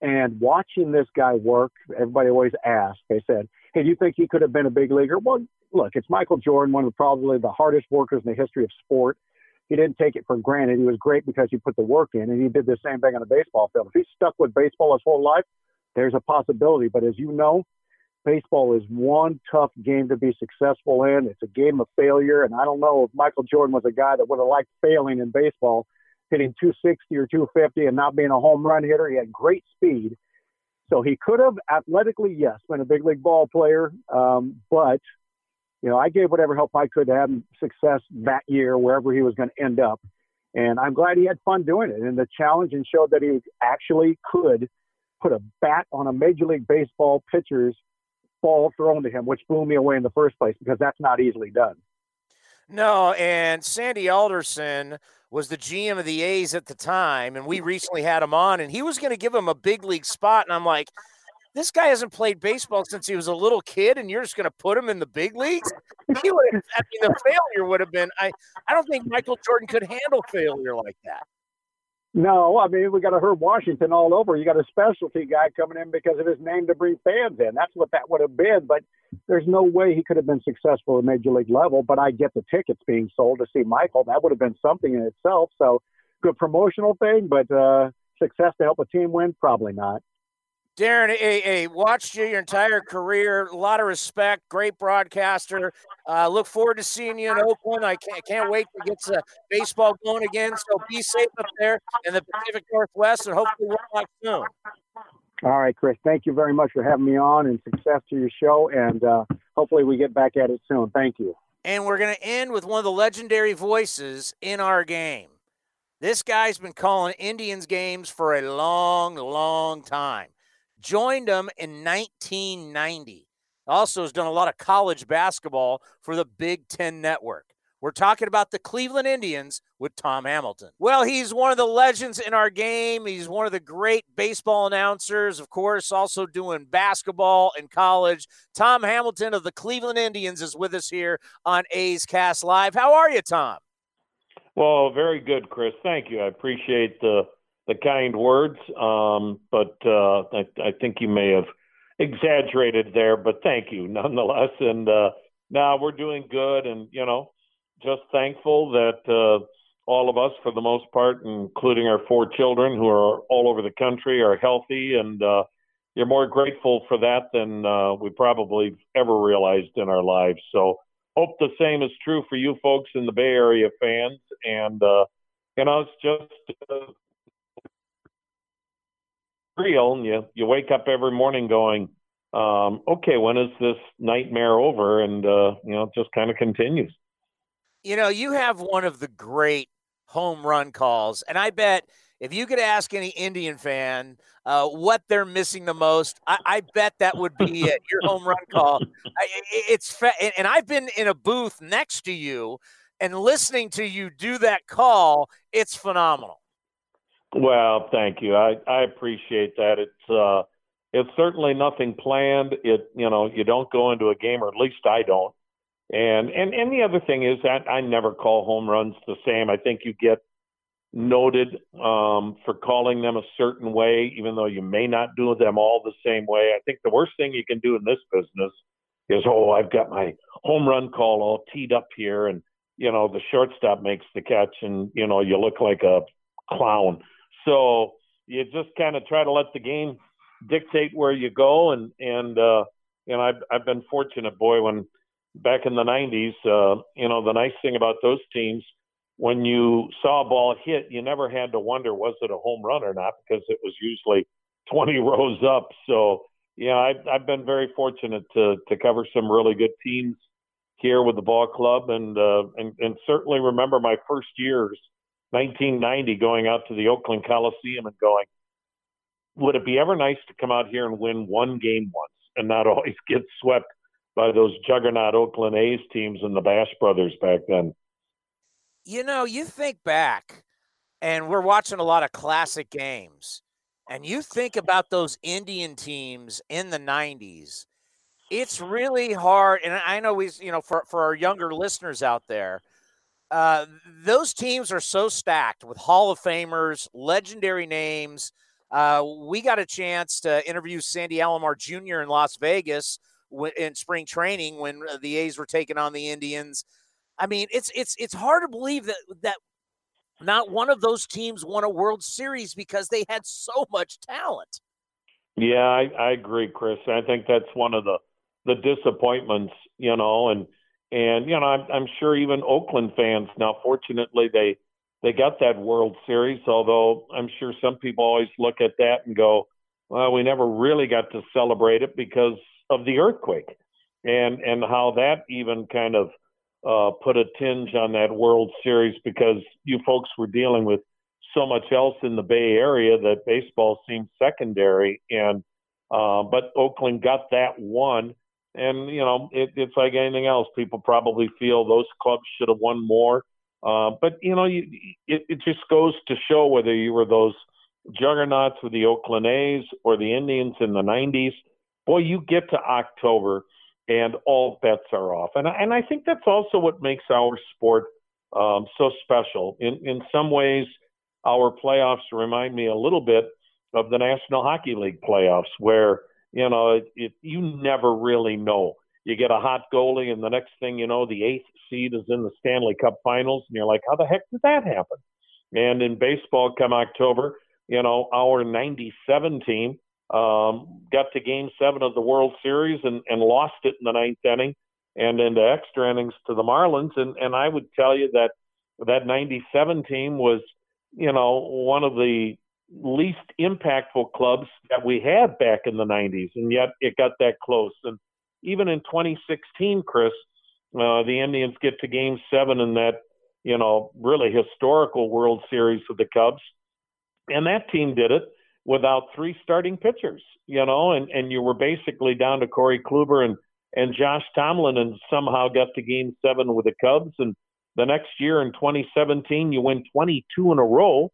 and watching this guy work, everybody always asked. They said, "Hey, do you think he could have been a big leaguer?" Well, look, it's Michael Jordan, one of the, probably the hardest workers in the history of sport he didn't take it for granted. He was great because he put the work in, and he did the same thing on the baseball field. If he's stuck with baseball his whole life, there's a possibility. But as you know, baseball is one tough game to be successful in. It's a game of failure, and I don't know if Michael Jordan was a guy that would have liked failing in baseball, hitting 260 or 250 and not being a home run hitter. He had great speed. So he could have athletically, yes, been a big league ball player, um, but you know, I gave whatever help I could to have him success that year, wherever he was going to end up. And I'm glad he had fun doing it. And the challenge and showed that he actually could put a bat on a Major League Baseball pitcher's ball thrown to him, which blew me away in the first place because that's not easily done. No, and Sandy Alderson was the GM of the A's at the time, and we recently had him on, and he was going to give him a big league spot. And I'm like, this guy hasn't played baseball since he was a little kid, and you're just going to put him in the big leagues? He would have, I mean, the failure would have been. I, I don't think Michael Jordan could handle failure like that. No, I mean we got a Herb Washington all over. You got a specialty guy coming in because of his name to bring fans in. That's what that would have been. But there's no way he could have been successful at major league level. But I get the tickets being sold to see Michael. That would have been something in itself. So good promotional thing, but uh, success to help a team win, probably not. Darrin, hey, hey, watched you your entire career. A lot of respect. Great broadcaster. Uh, look forward to seeing you in Oakland. I can't, can't wait to get to baseball going again. So be safe up there in the Pacific Northwest, and hopefully we'll talk soon. All right, Chris. Thank you very much for having me on, and success to your show. And uh, hopefully we get back at it soon. Thank you. And we're going to end with one of the legendary voices in our game. This guy's been calling Indians games for a long, long time joined them in 1990. Also has done a lot of college basketball for the Big Ten Network. We're talking about the Cleveland Indians with Tom Hamilton. Well, he's one of the legends in our game. He's one of the great baseball announcers, of course, also doing basketball in college. Tom Hamilton of the Cleveland Indians is with us here on A's Cast Live. How are you, Tom? Well, very good, Chris. Thank you. I appreciate the the kind words, um, but uh, I, I, think you may have exaggerated there. But thank you nonetheless. And uh, now we're doing good, and you know, just thankful that uh, all of us, for the most part, including our four children who are all over the country, are healthy, and uh, you're more grateful for that than uh, we probably ever realized in our lives. So. Hope the same is true for you folks in the Bay Area fans, and uh, you know, it's just real, and you you wake up every morning going, um, okay, when is this nightmare over? And uh, you know, it just kind of continues. You know, you have one of the great home run calls, and I bet if you could ask any Indian fan uh, what they're missing the most, I, I bet that would be it. Your home run call. I, it's fa- and I've been in a booth next to you and listening to you do that call. It's phenomenal. Well, thank you. I, I appreciate that. It's uh, it's certainly nothing planned. It you know you don't go into a game, or at least I don't. And and and the other thing is that I never call home runs the same. I think you get noted um, for calling them a certain way, even though you may not do them all the same way. I think the worst thing you can do in this business is, oh, I've got my home run call all teed up here, and you know the shortstop makes the catch, and you know you look like a clown. So you just kind of try to let the game dictate where you go, and and uh, know I've I've been fortunate, boy, when back in the '90s, uh, you know the nice thing about those teams when you saw a ball hit, you never had to wonder was it a home run or not? Because it was usually 20 rows up. So, yeah, I've, I've been very fortunate to to cover some really good teams here with the ball club, and uh, and and certainly remember my first years, 1990, going out to the Oakland Coliseum and going, would it be ever nice to come out here and win one game once and not always get swept by those juggernaut Oakland A's teams and the Bash brothers back then? you know, you think back, and we're watching a lot of classic games, and you think about those Indian teams in the 90s. It's really hard. And I know we, you know, for, for our younger listeners out there, uh, those teams are so stacked with Hall of Famers, legendary names. Uh, we got a chance to interview Sandy Alomar Jr. in Las Vegas in spring training when uh, the A's were taking on the Indians. I mean, it's it's it's hard to believe that that not one of those teams won a World Series because they had so much talent. Yeah, I, I agree, Chris. I think that's one of the the disappointments, you know, and and you know, I'm, I'm sure even Oakland fans now. Fortunately, they they got that World Series. Although I'm sure some people always look at that and go, "Well, we never really got to celebrate it because of the earthquake," and and how that even kind of uh, put a tinge on that World Series because you folks were dealing with so much else in the Bay Area that baseball seemed secondary. And uh, but Oakland got that one, and you know it, it's like anything else. People probably feel those clubs should have won more. Uh, but you know, you, it, it just goes to show whether you were those juggernauts with the Oakland A's or the Indians in the '90s. Boy, you get to October and all bets are off. And and I think that's also what makes our sport um, so special. In in some ways, our playoffs remind me a little bit of the National Hockey League playoffs, where you know it, it, you never really know. You get a hot goalie, and the next thing you know, the eighth seed is in the Stanley Cup Finals, and you're like, how the heck did that happen? And in baseball, come October, you know, our '97 team um, got to game seven of the World Series and, and lost it in the ninth inning and into extra innings to the Marlins. And, and I would tell you that that 97 team was, you know, one of the least impactful clubs that we had back in the 90s. And yet it got that close. And even in 2016, Chris, uh, the Indians get to game seven in that, you know, really historical World Series with the Cubs. And that team did it without three starting pitchers, you know, and, and you were basically down to Corey Kluber and, and Josh Tomlin and somehow got to game seven with the Cubs. And the next year in 2017, you win 22 in a row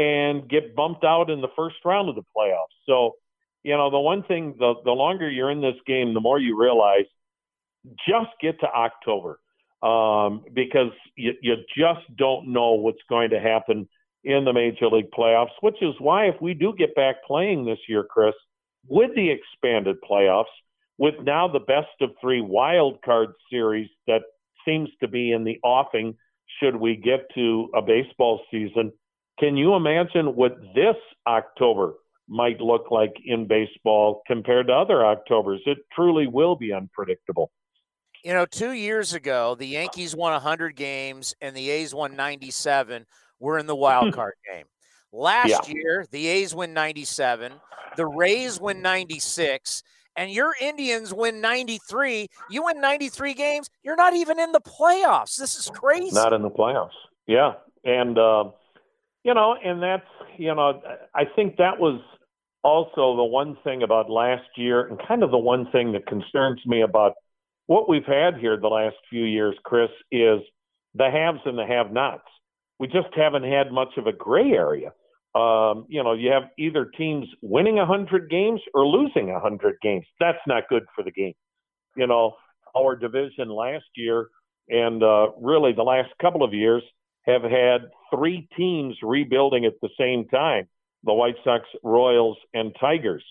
and get bumped out in the first round of the playoffs. So, you know, the one thing, the, the longer you're in this game, the more you realize just get to October um, because you, you just don't know what's going to happen in the Major League playoffs, which is why if we do get back playing this year, Chris, with the expanded playoffs, with now the best of three wild card series that seems to be in the offing should we get to a baseball season, can you imagine what this October might look like in baseball compared to other Octobers? It truly will be unpredictable. You know, two years ago, the Yankees won 100 games and the A's won 97 we're in the wild hmm. card game. Last yeah. year, the A's win 97, the Rays win 96, and your Indians win 93. You win 93 games, you're not even in the playoffs. This is crazy. Not in the playoffs. Yeah. And, uh, you know, and that's, you know, I think that was also the one thing about last year and kind of the one thing that concerns me about what we've had here the last few years, Chris, is the haves and the have nots we just haven't had much of a gray area. Um, you know, you have either teams winning 100 games or losing 100 games. That's not good for the game. You know, our division last year and uh, really the last couple of years have had three teams rebuilding at the same time the White Sox, Royals, and Tigers.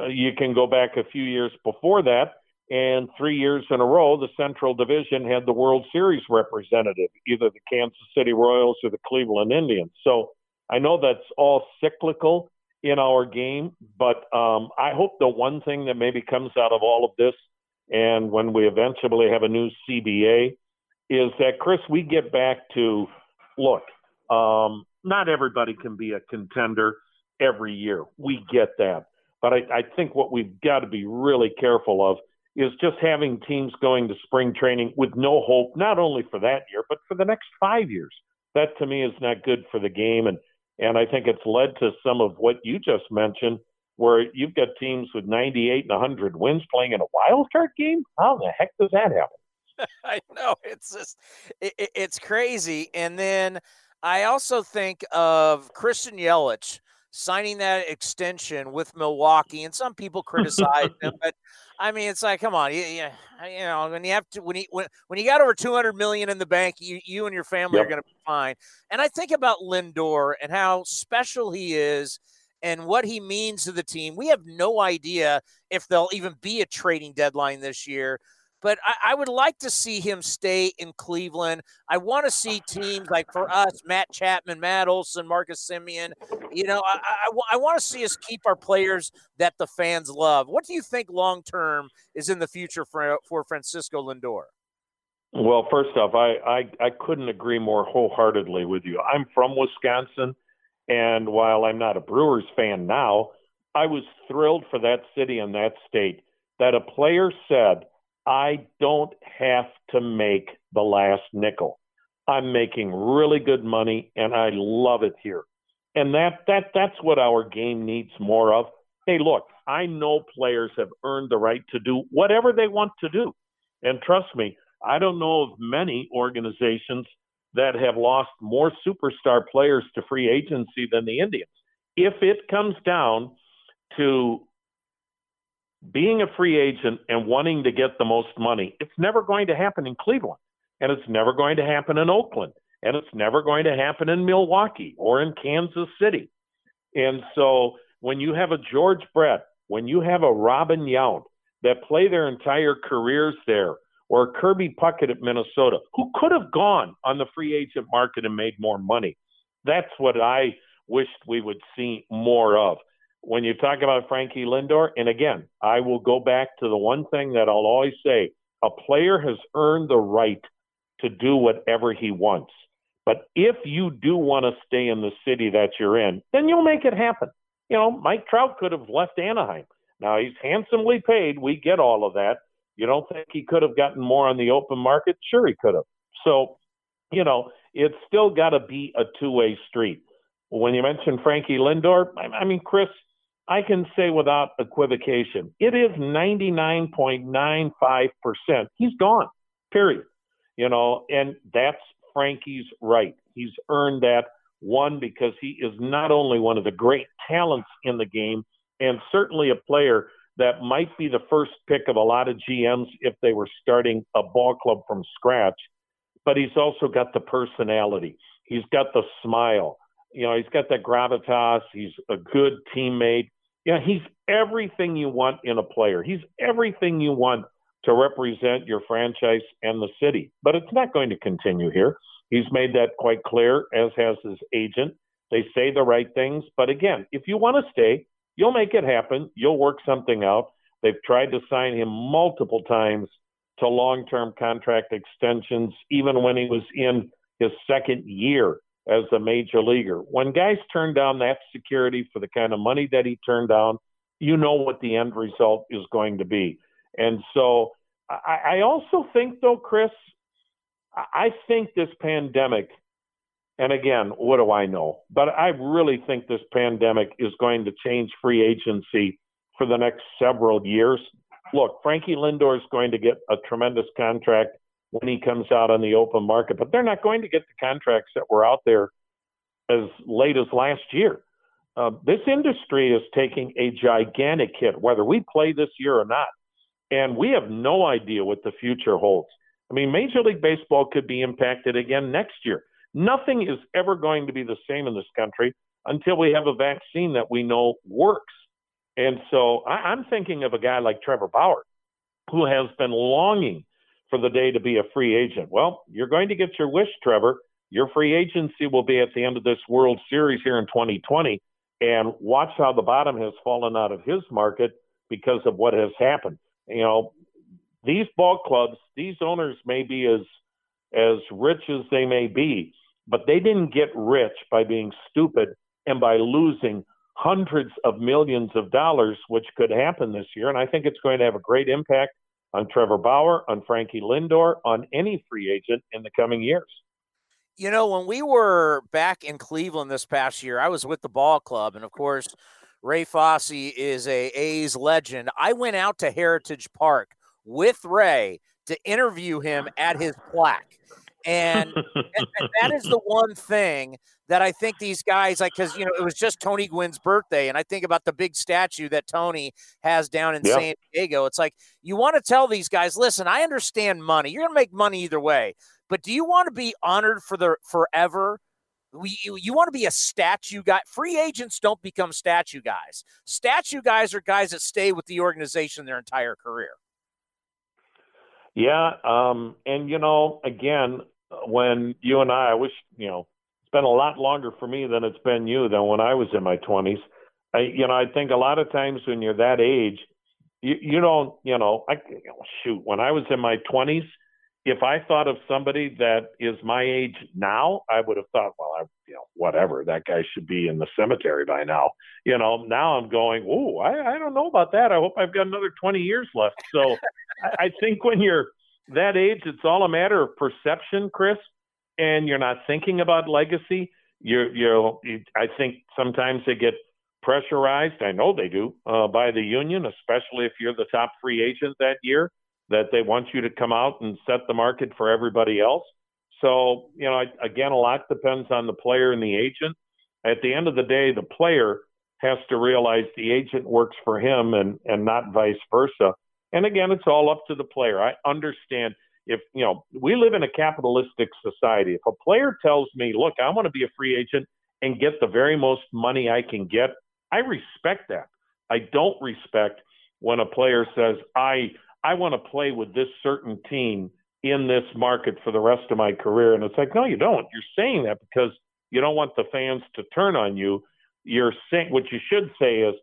Uh, you can go back a few years before that, and three years in a row, the Central Division had the World Series representative, either the Kansas City Royals or the Cleveland Indians. So I know that's all cyclical in our game, but um, I hope the one thing that maybe comes out of all of this, and when we eventually have a new CBA, is that Chris, we get back to look. Um, not everybody can be a contender every year. We get that, but I, I think what we've got to be really careful of is just having teams going to spring training with no hope, not only for that year, but for the next five years. That to me is not good for the game. And, and I think it's led to some of what you just mentioned, where you've got teams with 98 and 100 wins playing in a wild card game. How the heck does that happen? I know it's just it, it's crazy. And then I also think of Christian Yelich signing that extension with Milwaukee, and some people criticize him, but I mean, it's like, come on, you, you, you know, when you have to, when you when, when you got over two hundred million in the bank, you you and your family yep. are going to be fine. And I think about Lindor and how special he is. And what he means to the team. We have no idea if there'll even be a trading deadline this year but I, I, would like to see him stay in Cleveland. I want to see teams like for us, Matt Chapman, Matt Olson, Marcus Semien. You know, I, I, I want to see us keep our players that the fans love. What do you think long term is in the future for, for Francisco Lindor? Well, first off, I, I, I couldn't agree more wholeheartedly with you. I'm from Wisconsin, and while I'm not a Brewers fan now, I was thrilled for that city and that state that a player said – I don't have to make the last nickel. I'm making really good money and I love it here. And that that that's what our game needs more of. Hey, look, I know players have earned the right to do whatever they want to do. And trust me, I don't know of many organizations that have lost more superstar players to free agency than the Indians. If it comes down to being a free agent and wanting to get the most money, it's never going to happen in Cleveland. And it's never going to happen in Oakland. And it's never going to happen in Milwaukee or in Kansas City. And so when you have a George Brett, when you have a Robin Yount that play their entire careers there, or Kirby Puckett at Minnesota, who could have gone on the free agent market and made more money, that's what I wished we would see more of when you talk about Frankie Lindor, and again, I will go back to the one thing that I'll always say a player has earned the right to do whatever he wants. But if you do want to stay in the city that you're in, then you'll make it happen. You know, Mike Trout could have left Anaheim. Now he's handsomely paid. We get all of that. You don't think he could have gotten more on the open market? Sure, he could have. So, you know, it's still got to be a two way street. When you mentioned Frankie Lindor, I mean, Chris, I can say without equivocation, it is 99.95%. He's gone, period. You know, and that's Frankie's right. He's earned that one because he is not only one of the great talents in the game and certainly a player that might be the first pick of a lot of GMs if they were starting a ball club from scratch, but he's also got the personality. He's got the smile. You know, he's got that gravitas. He's a good teammate. Yeah, he's everything you want in a player. He's everything you want to represent your franchise and the city. But it's not going to continue here. He's made that quite clear, as has his agent. They say the right things. But again, if you want to stay, you'll make it happen. You'll work something out. They've tried to sign him multiple times to long term contract extensions, even when he was in his second year as a major leaguer. When guys turn down that security for the kind of money that he turned down, you know what the end result is going to be. And so I, I also think, though, Chris, I think this pandemic, and again, what do I know? But I really think this pandemic is going to change free agency for the next several years. Look, Frankie Lindor is going to get a tremendous contract when he comes out on the open market. But they're not going to get the contracts that were out there as late as last year. Uh, this industry is taking a gigantic hit, whether we play this year or not. And we have no idea what the future holds. I mean, Major League Baseball could be impacted again next year Nothing is ever going to be the same in this country until we have a vaccine that we know works. And so I, I'm thinking of a guy like Trevor Bauer, who has been longing for the day to be a free agent. Well, you're going to get your wish, Trevor. Your free agency will be at the end of this World Series here in 2020. And watch how the bottom has fallen out of his market because of what has happened. You know, these ball clubs, these owners may be as as rich as they may be, but they didn't get rich by being stupid and by losing hundreds of millions of dollars, which could happen this year. And I think it's going to have a great impact on Trevor Bauer, on Frankie Lindor, on any free agent in the coming years. You know, when we were back in Cleveland this past year, I was with the ball club, and of course, Ray Fosse is a A's legend. I went out to Heritage Park with Ray to interview him at his plaque. And, and, and, that is the one thing that I think these guys like because you know it was just Tony Gwynn's birthday, and I think about the big statue that Tony has down in. San Diego. It's like you want to tell these guys, listen, I understand money. You're gonna make money either way, but do you want to be honored for the forever? We, you, you want to be a statue guy. Free agents don't become statue guys. Statue guys are guys that stay with the organization their entire career. Yeah, um, and you know, again, when you and I, I wish you know, it's been a lot longer for me than it's been you than when I was in my twenties. I, you know, I think a lot of times when you're that age, you, you don't, you know, I shoot. When I was in my twenties, if I thought of somebody that is my age now, I would have thought, well, I, you know, whatever, that guy should be in the cemetery by now. You know, now I'm going, oh, I, I don't know about that. I hope I've got another 20 years left. So I, I think when you're that age, it's all a matter of perception, Chris, and you're not thinking about legacy. You're, you're, I think sometimes they get pressurized. I know they do uh, by the union, especially if you're the top free agent that year that they want you to come out and set the market for everybody else. So, you know, again, a lot depends on the player and the agent. At the end of the day, the player has to realize the agent works for him and, and not vice versa. And again, it's all up to the player. I understand if, you know, we live in a capitalistic society. If a player tells me, look, I want to be a free agent and get the very most money I can get, I respect that. I don't respect when a player says, I, I want to play with this certain team in this market for the rest of my career. And it's like, no, you don't. You're saying that because you don't want the fans to turn on you. You're saying what you should say is,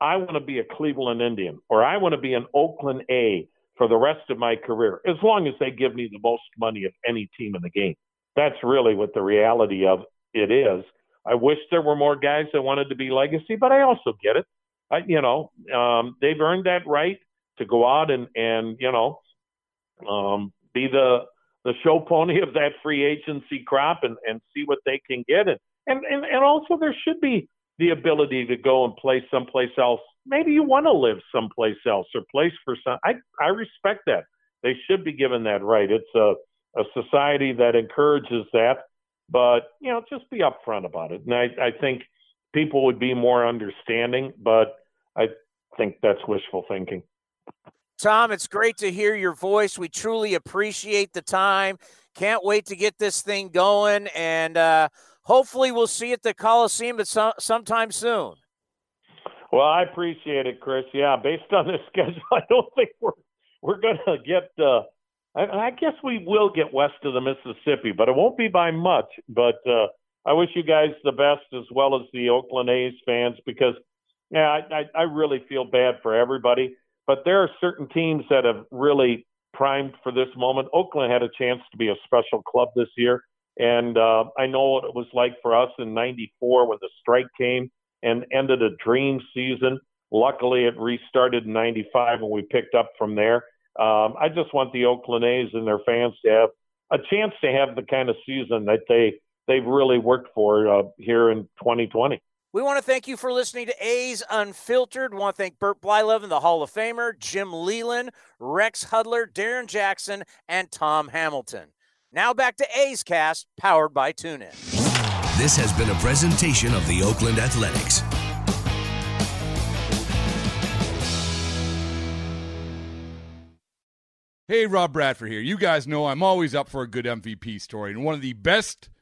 I want to be a Cleveland Indian or I want to be an Oakland A for the rest of my career, as long as they give me the most money of any team in the game. That's really what the reality of it is. I wish there were more guys that wanted to be legacy, but I also get it. I, you know, um, they've earned that right to go out and and you know um, be the the show pony of that free agency crop and and see what they can get and and and, and also there should be the ability to go and play someplace else. Maybe you want to live someplace else or place for some. I I respect that. They should be given that right. It's a a society that encourages that, but you know, just be upfront about it. And I I think people would be more understanding, but I think that's wishful thinking. Tom, it's great to hear your voice. We truly appreciate the time. Can't wait to get this thing going, and uh, hopefully, we'll see you at the Coliseum at some, sometime soon. Well, I appreciate it, Chris. Yeah, based on the schedule, I don't think we're we're going to get. Uh, I, I guess we will get west of the Mississippi, but it won't be by much. But uh, I wish you guys the best as well as the Oakland A's fans because, yeah, I, I, I really feel bad for everybody. But there are certain teams that have really primed for this moment. Oakland had a chance to be a special club this year. And uh, I know what it was like for us in 94 when the strike came and ended a dream season. Luckily, it restarted in 95 and we picked up from there. Um, I just want the Oakland A's and their fans to have a chance to have the kind of season that they they've really worked for uh, here in 2020. We want to thank you for listening to A's Unfiltered. We want to thank Bert Blyleven, the Hall of Famer, Jim Leyland, Rex Hudler, Darrin Jackson, and Tom Hamilton. Now back to A's Cast, powered by TuneIn. This has been a presentation of the Oakland Athletics. Hey, Rob Bradford here. You guys know I'm always up for a good MVP story, and one of the best –